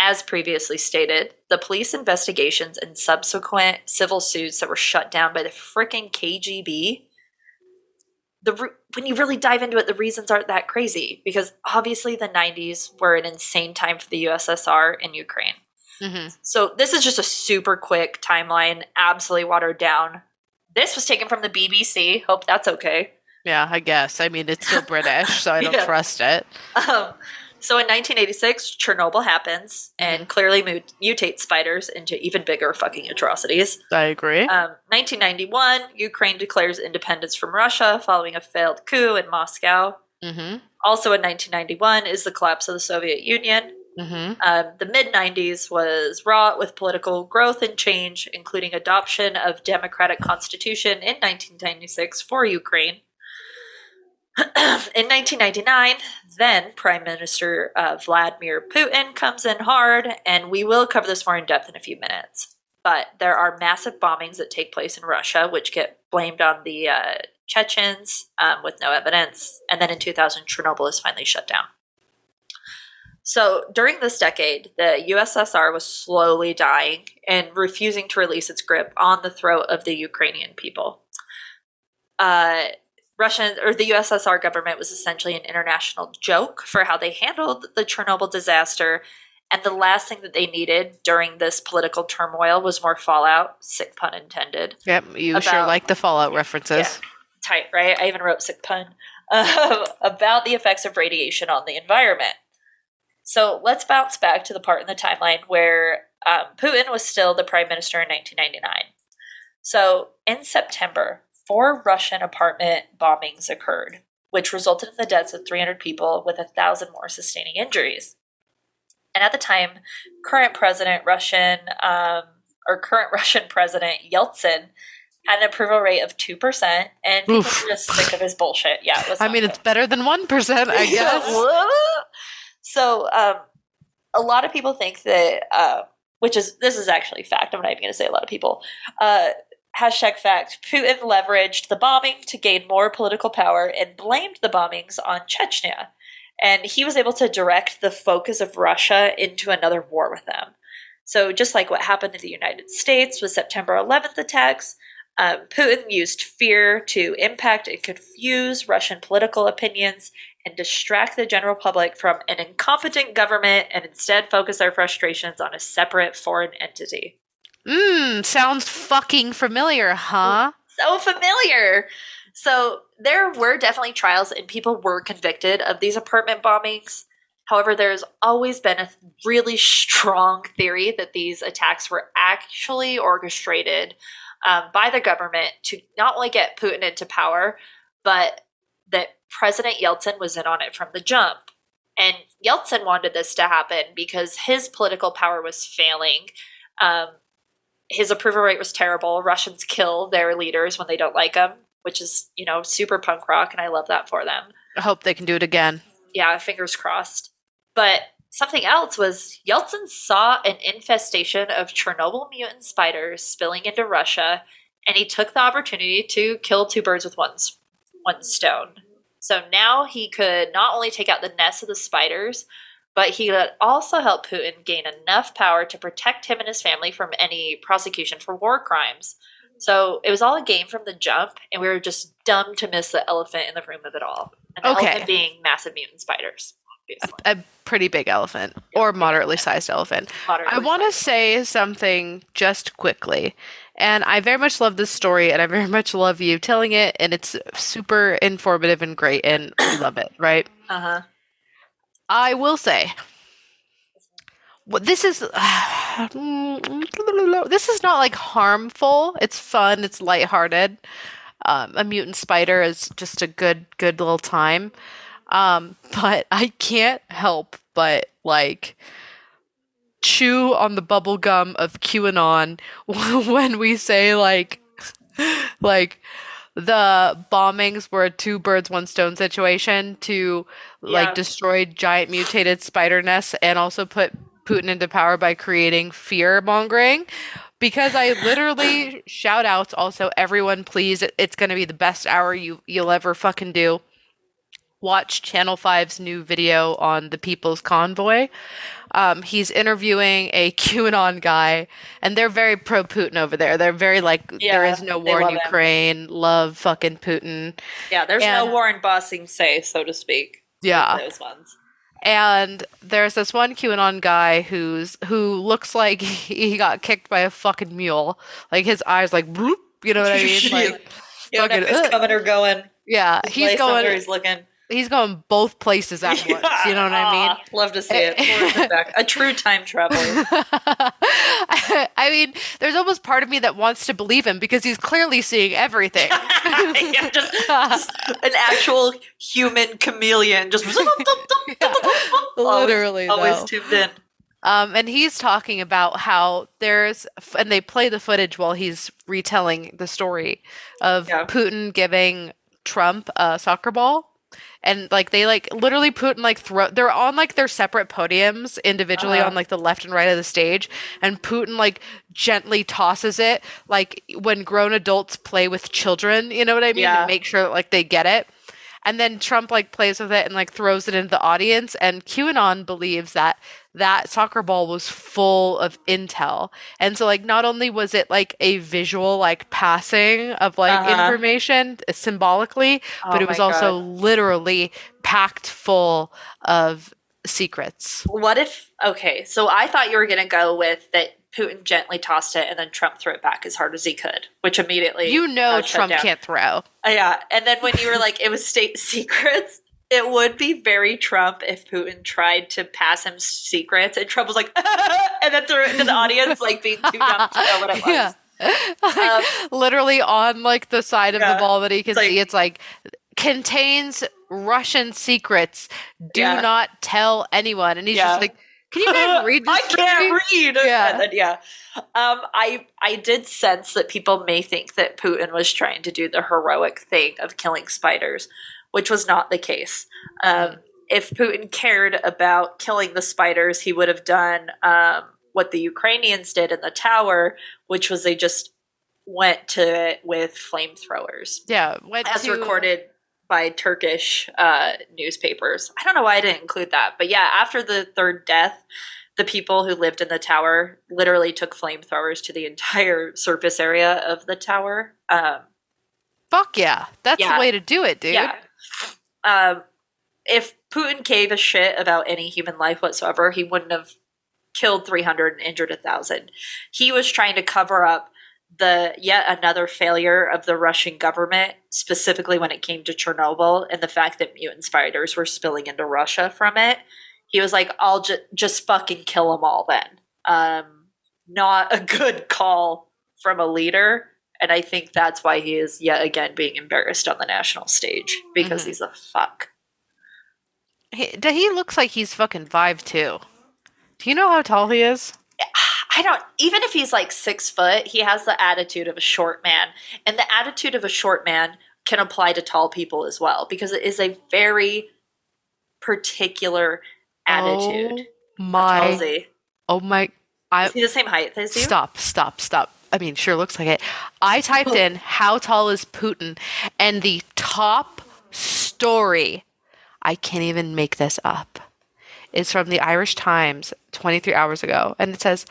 As previously stated, the police investigations and subsequent civil suits that were shut down by the frickin' KGB the re- when you really dive into it, the reasons aren't that crazy because obviously the 90s were an insane time for the USSR and Ukraine. hmm So this is just a super quick timeline, absolutely watered down. This was taken from the BBC. Hope that's okay. Yeah, I guess. I mean, it's still British, so I don't Yeah. trust it. Um, so in 1986, Chernobyl happens and clearly mu- mutates spiders into even bigger fucking atrocities. I agree. Um, 1991, Ukraine declares independence from Russia following a failed coup in Moscow. hmm Also in 1991 is the collapse of the Soviet Union. hmm Um, the mid 90s was wrought with political growth and change, including adoption of democratic constitution in 1996 for Ukraine. in 1999, then Prime Minister uh, Vladimir Putin comes in hard, and we will cover this more in depth in a few minutes. But there are massive bombings that take place in Russia, which get blamed on the uh, Chechens um, with no evidence. And then in 2000, Chernobyl is finally shut down. So during this decade, the USSR was slowly dying and refusing to release its grip on the throat of the Ukrainian people. Uh, Russian or the USSR government was essentially an international joke for how they handled the Chernobyl disaster. And the last thing that they needed during this political turmoil was more fallout, sick pun intended Yep, you sure like the Fallout references. tight, right? I even wrote sick pun um, about the effects of radiation on the environment. So let's bounce back to the part in the timeline where um, Putin was still the prime minister in 1999. So in September, four Russian apartment bombings occurred, which resulted in the deaths of 300 people with a thousand more sustaining injuries. And at the time, current president Russian um, or current Russian president Yeltsin had an approval rate of two percent, and people Oof. were just sick of his bullshit. Yeah, I mean, good. it's better than 1%, I guess. so, um, a lot of people think that, uh, which is this is actually fact. I'm not even going to say a lot of people. Uh, hashtag fact: Putin leveraged the bombing to gain more political power and blamed the bombings on Chechnya, and he was able to direct the focus of Russia into another war with them. So, just like what happened in the United States with September 11th attacks, um, Putin used fear to impact and confuse Russian political opinions and distract the general public from an incompetent government and instead focus their frustrations on a separate foreign entity. Mmm, sounds fucking familiar, huh? So familiar! So, there were definitely trials and people were convicted of these apartment bombings. However, there's always been a really strong theory that these attacks were actually orchestrated um, by the government to not only get Putin into power, but that President Yeltsin was in on it from the jump. And Yeltsin wanted this to happen because his political power was failing. Um, his approval rate was terrible. Russians kill their leaders when they don't like them, which is, you know, super punk rock, and I love that for them I hope they can do it again. yeah, fingers crossed. But something else was Yeltsin saw an infestation of Chernobyl mutant spiders spilling into Russia, and he took the opportunity to kill two birds with one, one stone. So now he could not only take out the nests of the spiders, but he could also help Putin gain enough power to protect him and his family from any prosecution for war crimes. So it was all a game from the jump, and we were just dumb to miss the elephant in the room of it all. And the Okay. elephant being massive mutant spiders, obviously. A pretty big elephant or moderately sized elephant. Moderately I want to say something just quickly. And I very much love this story, and I very much love you telling it, and it's super informative and great, and we love it, right? Uh-huh. I will say, this is, this is not like harmful. It's fun. It's lighthearted. Um, a mutant spider is just a good, good little time. Um, but I can't help but like chew on the bubble gum of QAnon when we say like like the bombings were a two birds one stone situation to like Yeah. destroy giant mutated spider nests and also put Putin into power by creating fear mongering. Because I literally shout outs also everyone please it's going to be the best hour you you'll ever fucking do. Watch channel 5's new video on the people's convoy um, he's interviewing a qanon guy and they're very pro putin over there they're very like there Yeah, is no war in love him. ukraine love fucking putin Yeah, there's And- no in bossing say, so to speak. yeah those ones. and there's this one QAnon guy who's who looks like he got kicked by a fucking mule. Like his eyes, like bloop, you know what I mean? Like, You fucking, know coming or going. yeah, he's going. He's looking. He's going both places at once. You know what I mean? Love to see it. Back. A true time traveler. I mean, there's almost part of me that wants to believe him because he's clearly seeing everything. Yeah, just, just an actual human chameleon. Just Literally, always, always tuned in. Um, and he's talking about how there's, and they play the footage while he's retelling the story of Yeah. Putin giving Trump a soccer ball. And like they like literally Putin like throw they're on like their separate podiums individually Uh-huh. on like the left and right of the stage and Putin like gently tosses it like when grown adults play with children, you know what I mean? Yeah. To make sure that, like they get it. And then Trump like plays with it and like throws it into the audience. And QAnon believes that that soccer ball was full of intel. And so like not only was it like a visual like passing of like Uh-huh. information uh, symbolically, but Oh it was also God. literally packed full of secrets. What if? Okay, so I thought you were going to go with that. Putin gently tossed it, and then Trump threw it back as hard as he could, which immediately You know uh, Trump down. can't throw. Uh, yeah, and then when you were like, it was state secrets. It would be very Trump if Putin tried to pass him secrets, and Trump was like, and then threw it into the audience, like being too dumb to know what it was. Yeah. Like, literally on like the side of Um, the ball that he can It's like- see it's like contains russian secrets do Yeah. not tell anyone and he's Yeah. just like can you guys read this I can't me?" read. Yeah. Then, yeah. Um, I I did sense that people may think that Putin was trying to do the heroic thing of killing spiders, which was not the case. Um, if Putin cared about killing the spiders, he would have done um, what the Ukrainians did in the tower, which was they just went to it with flamethrowers yeah as to- recorded by Turkish uh, newspapers. I don't know why I didn't include that, but yeah, after the third death, the people who lived in the tower literally took flamethrowers to the entire surface area of the tower. Um, fuck yeah that's Yeah. the way to do it dude yeah. Um, if Putin gave a shit about any human life whatsoever, he wouldn't have killed 300 and injured 1,000. He was trying to cover up the yet another failure of the Russian government, specifically when it came to Chernobyl and the fact that mutant spiders were spilling into Russia from it. He was like, I'll ju- just fucking kill them all then. Um, not a good call from a leader. And I think that's why he is yet again being embarrassed on the national stage because Mhm. he's a fuck. he, he looks like he's fucking five two do you know how tall he is I don't, even if he's like six foot, he has the attitude of a short man. And the attitude of a short man can apply to tall people as well because it is a very particular attitude. oh my How tall is he? oh my i Is he the same height as you? Stop, stop, stop. I mean, sure looks like it. I typed oh. in how tall is Putin and the top story. I can't even make this up. It's from the Irish Times 23 hours ago and it says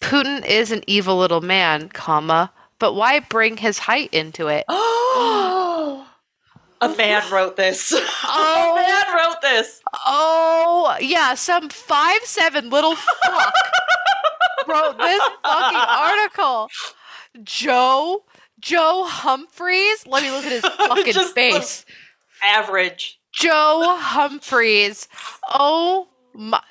Putin is an evil little man, comma, but why bring his height into it? Oh, a man wrote this. Oh. a man wrote this. Oh, yeah, some five seven little fuck wrote this fucking article. Joe, Joe Humphreys. Let me look at his fucking face. Average. Joe Humphreys. Oh my.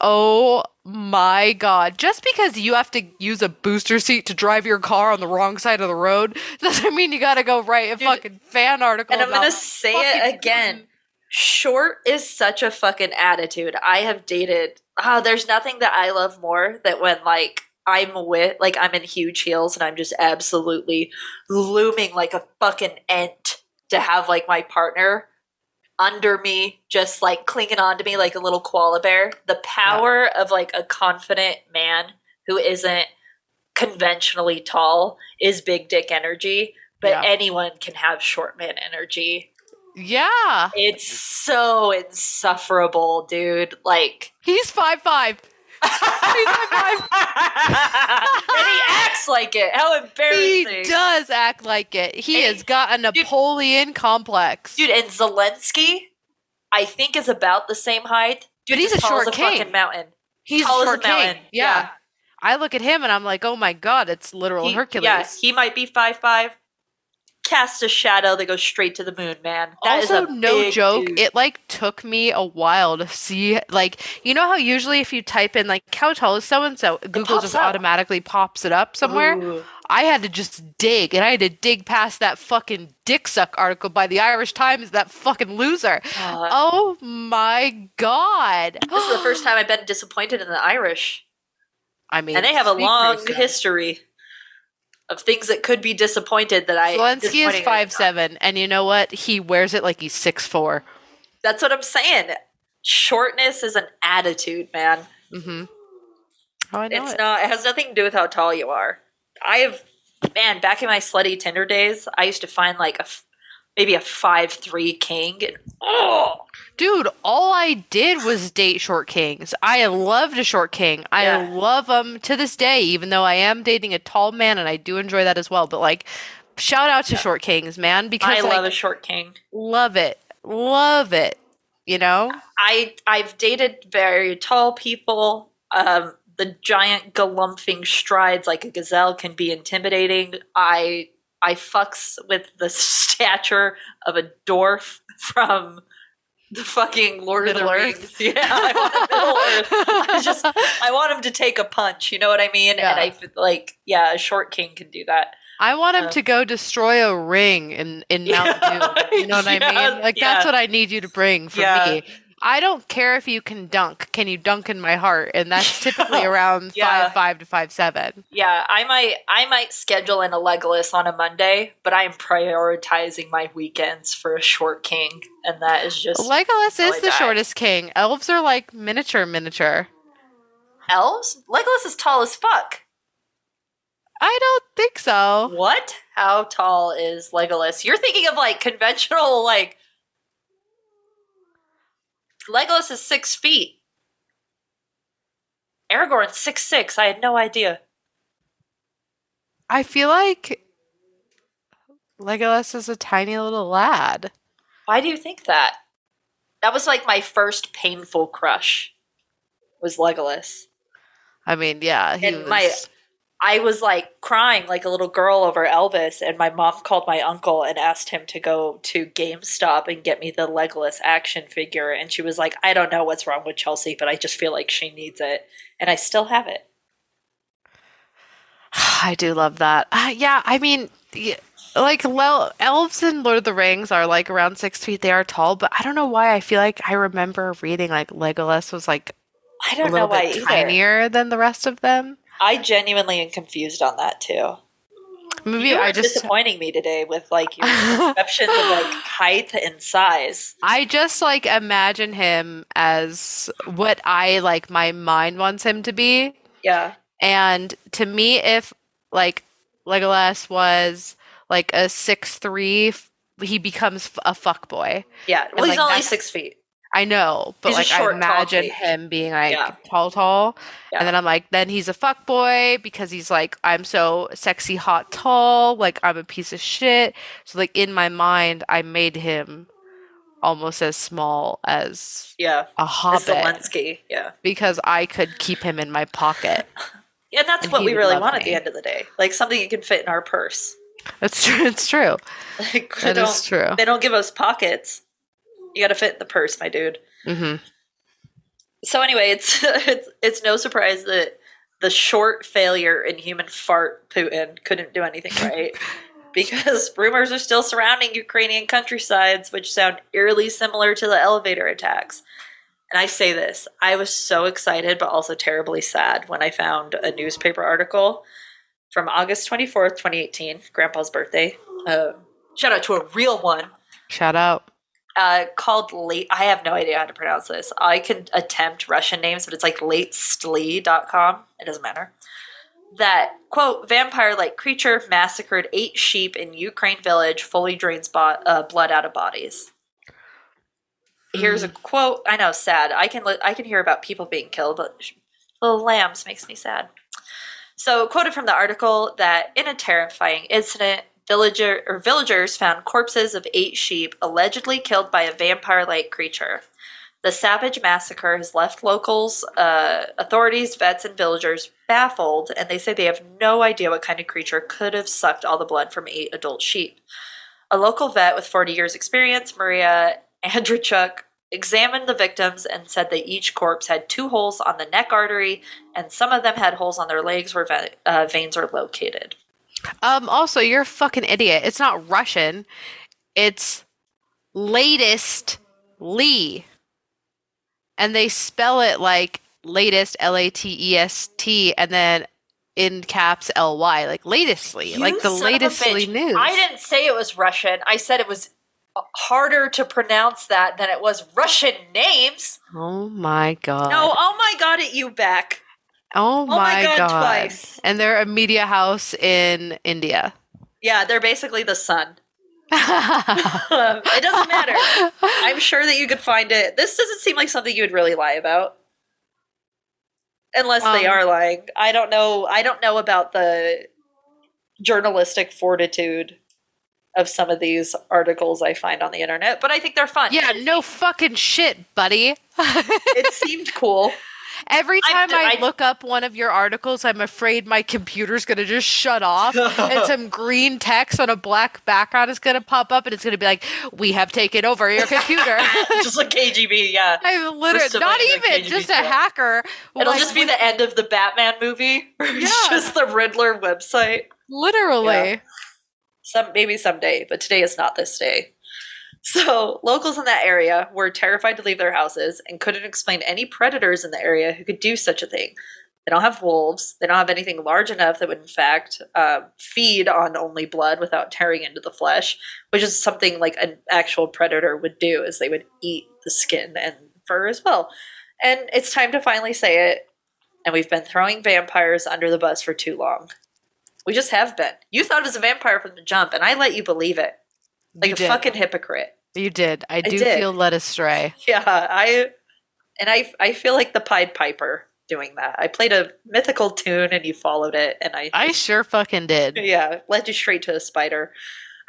Oh my god. Just because you have to use a booster seat to drive your car on the wrong side of the road doesn't mean you gotta go write a Dude, fucking fan article. And I'm going to say it again. Short is such a fucking attitude. I have dated. Oh, there's nothing that I love more than when like I'm with like I'm in huge heels and I'm just absolutely looming like a fucking ant to have like my partner under me, just like clinging on to me like a little koala bear. The power of like a confident man who isn't conventionally tall is big dick energy, but Yeah. anyone can have short man energy. Yeah. It's so insufferable, dude. Like He's five five. and he acts like it. How embarrassing. He does act like it. He And has got a Napoleon complex. Dude, and Zelensky, I think is about the same height. Dude, But he's a short as king. fucking mountain. He's tall a as a short king. mountain. Yeah. Yeah. I look at him and I'm like, oh my god, it's literal He- Hercules. Yeah, he might be five five. Cast a shadow that goes straight to the moon, man. That is also, no joke, dude. it like took me a while to see like you know how usually if you type in like how tall is so and so, Google just automatically pops it up somewhere. Ooh. I had to just dig, and I had to dig past that fucking dick suck article by the Irish Times. That fucking loser. Uh, Oh my god! This is the first time I've been disappointed in the Irish. I mean, And they have a long history of things that could be disappointed that I Zelensky is five seven, and you know what? He wears it like he's six four. That's what I'm saying. Shortness is an attitude, man. Mm-hmm. Oh, I know It's it. not. It has nothing to do with how tall you are. I have, man. Back in my slutty Tinder days, I used to find like a maybe a five three king. And, oh, Dude, all I did was date short kings. I loved a short king. I Yeah. love them to this day, even though I am dating a tall man, and I do enjoy that as well. But like, shout out to short kings, man, because I like, love a short king. love it, love it. You know, I I've dated very tall people. Um, the giant galumphing strides like a gazelle can be intimidating. I I fucks with the stature of a dwarf from the fucking Lord of the Earth. Rings. Yeah, I want Middle Earth. I just I want him to take a punch. You know what I mean? Yeah. And I feel like yeah, a short king can do that. I want him Um, to go destroy a ring in in Mount Yeah. Doom. You know what I mean? Like that's what I need you to bring for Yeah. me. I don't care if you can dunk. Can you dunk in my heart? And that's typically around Yeah. five five to five seven. Yeah, I might I might schedule in a Legolas on a Monday, but I am prioritizing my weekends for a short king, and that is just Legolas is the that. shortest king. Elves are like miniature, miniature. elves. Legolas is tall as fuck. I don't think so. What? How tall is Legolas? You're thinking of like conventional like. Legolas is six feet. Aragorn's six six. I had no idea. I feel like Legolas is a tiny little lad. Why do you think that? That was like my first painful crush. Was Legolas. I mean, yeah, he And was. my- I was like crying like a little girl over Elvis, and my mom called my uncle and asked him to go to GameStop and get me the Legolas action figure. And she was like, I don't know what's wrong with Chelsea, but I just feel like she needs it. And I still have it. I do love that. Uh, yeah, I mean, like well, elves in Lord of the Rings are like around six feet. They are tall, but I don't know why. I feel like I remember reading like Legolas was like I don't know little why bit either. tinier than the rest of them. I genuinely am confused on that too. Maybe you are I just disappointing me today with like your perceptions of like height and size. I just like imagine him as what I like my mind wants him to be. Yeah. And to me, if like Legolas was like a six three, he becomes a fuck boy. Yeah. Well, And, he's like, only six feet. I know, but He's like short, I imagine him being like Yeah. tall, tall, Yeah. and then I'm like, then he's a fuck boy because he's like, I'm so sexy, hot, tall. Like I'm a piece of shit. So like in my mind, I made him almost as small as Yeah. a hobbit Zelensky. Yeah. because I could keep him in my pocket. Yeah, and that's And what we really want at the end of the day. Like something you can fit in our purse. That's true. It's true. Like That don't, is true. they don't give us pockets. You got to fit in the purse, my dude. hmm So anyway, it's it's it's no surprise that the short failure in human fart Putin couldn't do anything right. because rumors are still surrounding Ukrainian countrysides, which sound eerily similar to the elevator attacks. And I say this I was so excited, but also terribly sad when I found a newspaper article from August 24th, 2018, Grandpa's birthday. Uh, shout out to a real one Shout out. Uh, called late. I have no idea how to pronounce this. I can attempt Russian names, but it's like latestly.com. It doesn't matter. That quote vampire like creature massacred eight sheep in Ukraine village, fully drains bo- uh, blood out of bodies. Here's a quote. I know, sad. I can li- I can hear about people being killed, but little lambs makes me sad. So, quoted from the article that in a terrifying incident, villager or villagers found corpses of eight sheep allegedly killed by a vampire-like creature. The savage massacre has left locals, uh, authorities, vets, and villagers baffled, and they say they have no idea what kind of creature could have sucked all the blood from eight adult sheep. A local vet with 40 years' experience, Maria Andrzejczuk, examined the victims and said that each corpse had two holes on the neck artery, and some of them had holes on their legs where ve- uh, veins are located. Um, also, you're a fucking idiot. It's not Russian. It's latest Lee. And they spell it like latest L A T E S T and then in caps L Y, like latestly, You like the latestly news. I didn't say it was Russian. I said it was uh, harder to pronounce that than it was Russian names. Oh my god. No, oh my god, at you back. Oh my, my God, god. twice. And they're a media house in India. Yeah, they're basically the sun. it doesn't matter. I'm sure that you could find it. This doesn't seem like something you would really lie about. Unless they Um, are lying. I don't know. I don't know about the journalistic fortitude of some of these articles I find on the internet, but I think they're fun. yeah, no fucking shit, buddy. It seemed cool. Every I'm time d- I, I- look up one of your articles, I'm afraid my computer's going to just shut off and some green text on a black background is going to pop up and it's going to be like, We have taken over your computer. just like KGB, yeah. I'm literally not even just a hacker. It'll like, just be the end of the Batman movie. It's Yeah. just the Riddler website. literally. Some maybe someday, but today is not this day. So locals in that area were terrified to leave their houses and couldn't explain any predators in the area who could do such a thing. They don't have wolves. They don't have anything large enough that would, in fact, uh, feed on only blood without tearing into the flesh, which is something like an actual predator would do, is they would eat the skin and fur as well. And it's time to finally say it. And we've been throwing vampires under the bus for too long. We just have been. You thought it was a vampire from the jump, and I let you believe it. Like You a did. fucking hypocrite. You did. I do did. feel led astray. Yeah, I and I I feel like the Pied Piper doing that. I played a mythical tune and you followed it, and I I sure fucking did. yeah led you straight to a spider.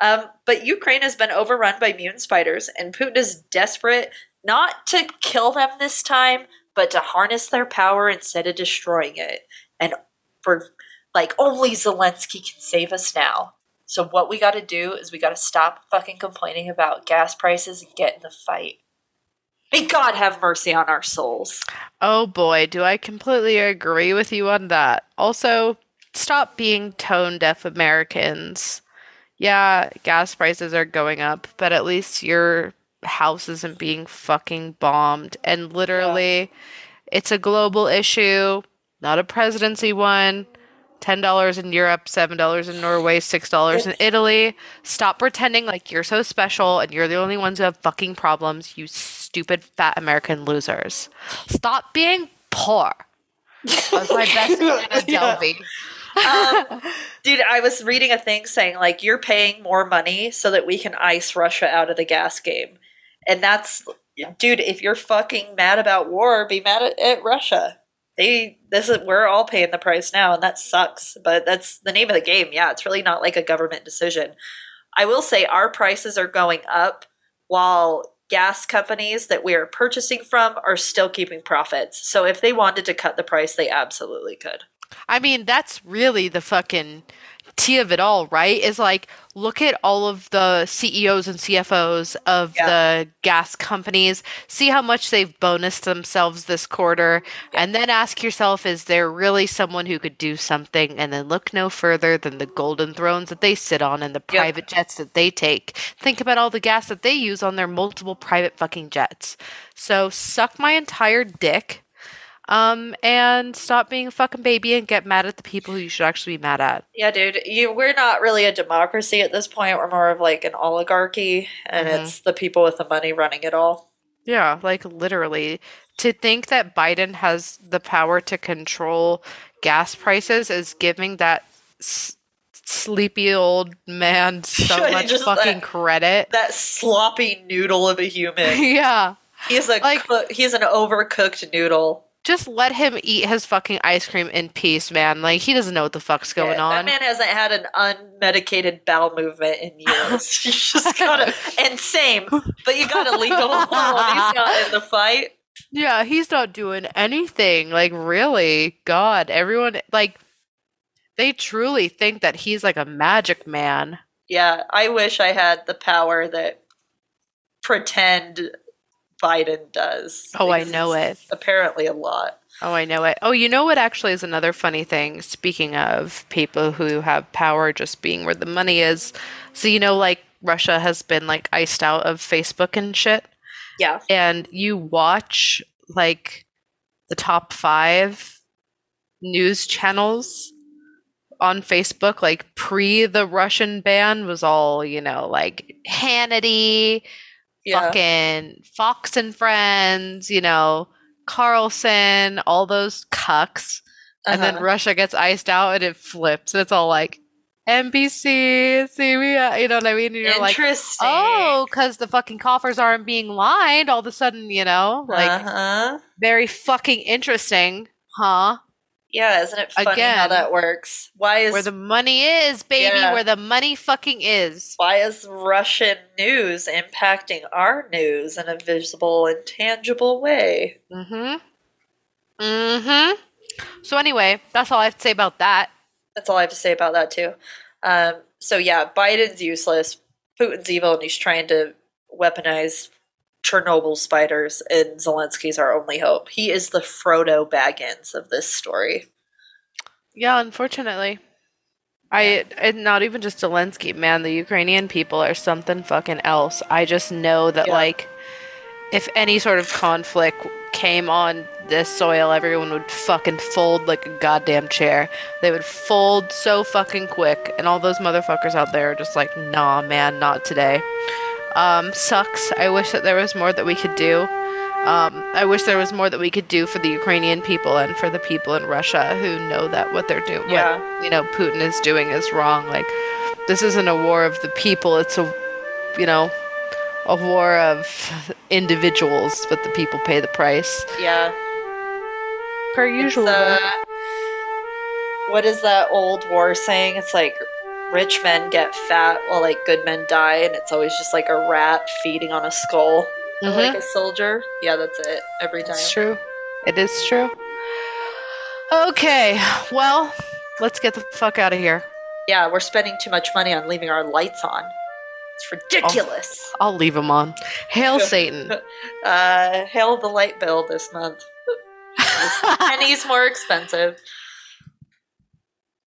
Um, but Ukraine has been overrun by mutant spiders, and Putin is desperate not to kill them this time, but to harness their power instead of destroying it. And for like only Zelensky can save us now. So what we got to do is we got to stop fucking complaining about gas prices and get in the fight. May God have mercy on our souls. Oh boy, do I completely agree with you on that. Also, stop being tone deaf Americans. Yeah, gas prices are going up, but at least your house isn't being fucking bombed. And literally, it's a global issue, not a presidency one. $10 in Europe, $7 in Norway, $6 in Italy. Stop pretending like you're so special and you're the only ones who have fucking problems, you stupid fat American losers. Stop being poor. That was my best Anna Yeah. Delvey. Um, dude, I was reading a thing saying like you're paying more money so that we can ice Russia out of the gas game, and that's, dude. If you're fucking mad about war, be mad at, at Russia. They this is we're all paying the price now, and that sucks. But that's the name of the game. Yeah, it's really not like a government decision. I will say our prices are going up while gas companies that we are purchasing from are still keeping profits. So if they wanted to cut the price, they absolutely could. I mean, that's really the fucking tea of it all, right? Is like look at all of the CEOs and CFOs of Yeah. the gas companies, see how much they've bonused themselves this quarter, and then ask yourself, is there really someone who could do something? And then look no further than the golden thrones that they sit on and the private jets that they take. Think about all the gas that they use on their multiple private fucking jets. So suck my entire dick. Um, and stop being a fucking baby and get mad at the people who you should actually be mad at. Yeah, dude, you we're not really a democracy at this point. We're more of like an oligarchy, and Mhm. it's the people with the money running it all. Yeah, like literally. To think that Biden has the power to control gas prices is giving that s- sleepy old man so much fucking let- credit. That sloppy noodle of a human. yeah. He's a Like- cook, he's an overcooked noodle. Just let him eat his fucking ice cream in peace, man. Like he doesn't know what the fuck's going Yeah, on. That man hasn't had an unmedicated bowel movement in years. you just gotta and same, but you gotta leave him alone. He's not in the fight. Yeah, he's not doing anything. Like, really? God, everyone, like, they truly think that he's like a magic man. Yeah, I wish I had the power that pretend Biden does. Oh, I know it. Apparently, a lot. Oh, I know it. Oh, you know what actually is another funny thing? Speaking of people who have power just being where the money is. So, you know, like, Russia has been like iced out of Facebook and shit. Yeah, and you watch like the top five news channels on Facebook, like pre the Russian ban, was all, you know, like Hannity, yeah. fucking Fox and Friends, you know, Carlson, all those cucks. And then Uh-huh. Russia gets iced out and it flips. And it's all like NBC, CBS, you know what I mean? And you're like, Interesting. Oh, because the fucking coffers aren't being lined. All of a sudden, you know, like uh-huh. very fucking interesting, huh? Yeah, isn't it funny how that works? Why is Where the money is, baby. Yeah. Where the money fucking is. why is Russian news impacting our news in a visible and tangible way? Mm-hmm. Mm-hmm. So anyway, that's all I have to say about that. That's all I have to say about that too. Um, so yeah, Biden's useless. Putin's evil, and he's trying to weaponize Chernobyl spiders. And Zelensky's our only hope. He is the Frodo Baggins of this story. Yeah, unfortunately. I and not even just Zelensky, man. The Ukrainian people are something fucking else. I just know that Yeah. like if any sort of conflict came on this soil, everyone would fucking fold like a goddamn chair. They would fold so fucking quick, and all those motherfuckers out there are just like, nah, man, not today. Um, sucks. I wish that there was more that we could do. Um, I wish there was more that we could do for the Ukrainian people and for the people in Russia who know that what they're doing, Yeah. what you know Putin is doing is wrong. Like, this isn't a war of the people; it's a, you know, a war of individuals, but the people pay the price Yeah. per It's, usual. uh, what is that old war saying? It's like rich men get fat while like good men die, and it's always just like a rat feeding on a skull Mhm. like a soldier. Yeah, that's it every time. It's true. It is true. Okay, well, let's get the fuck out of here. Yeah, we're spending too much money on leaving our lights on. It's ridiculous. I'll leave them on. Hail Satan. Uh, hail the light bill this month. Pennies more expensive.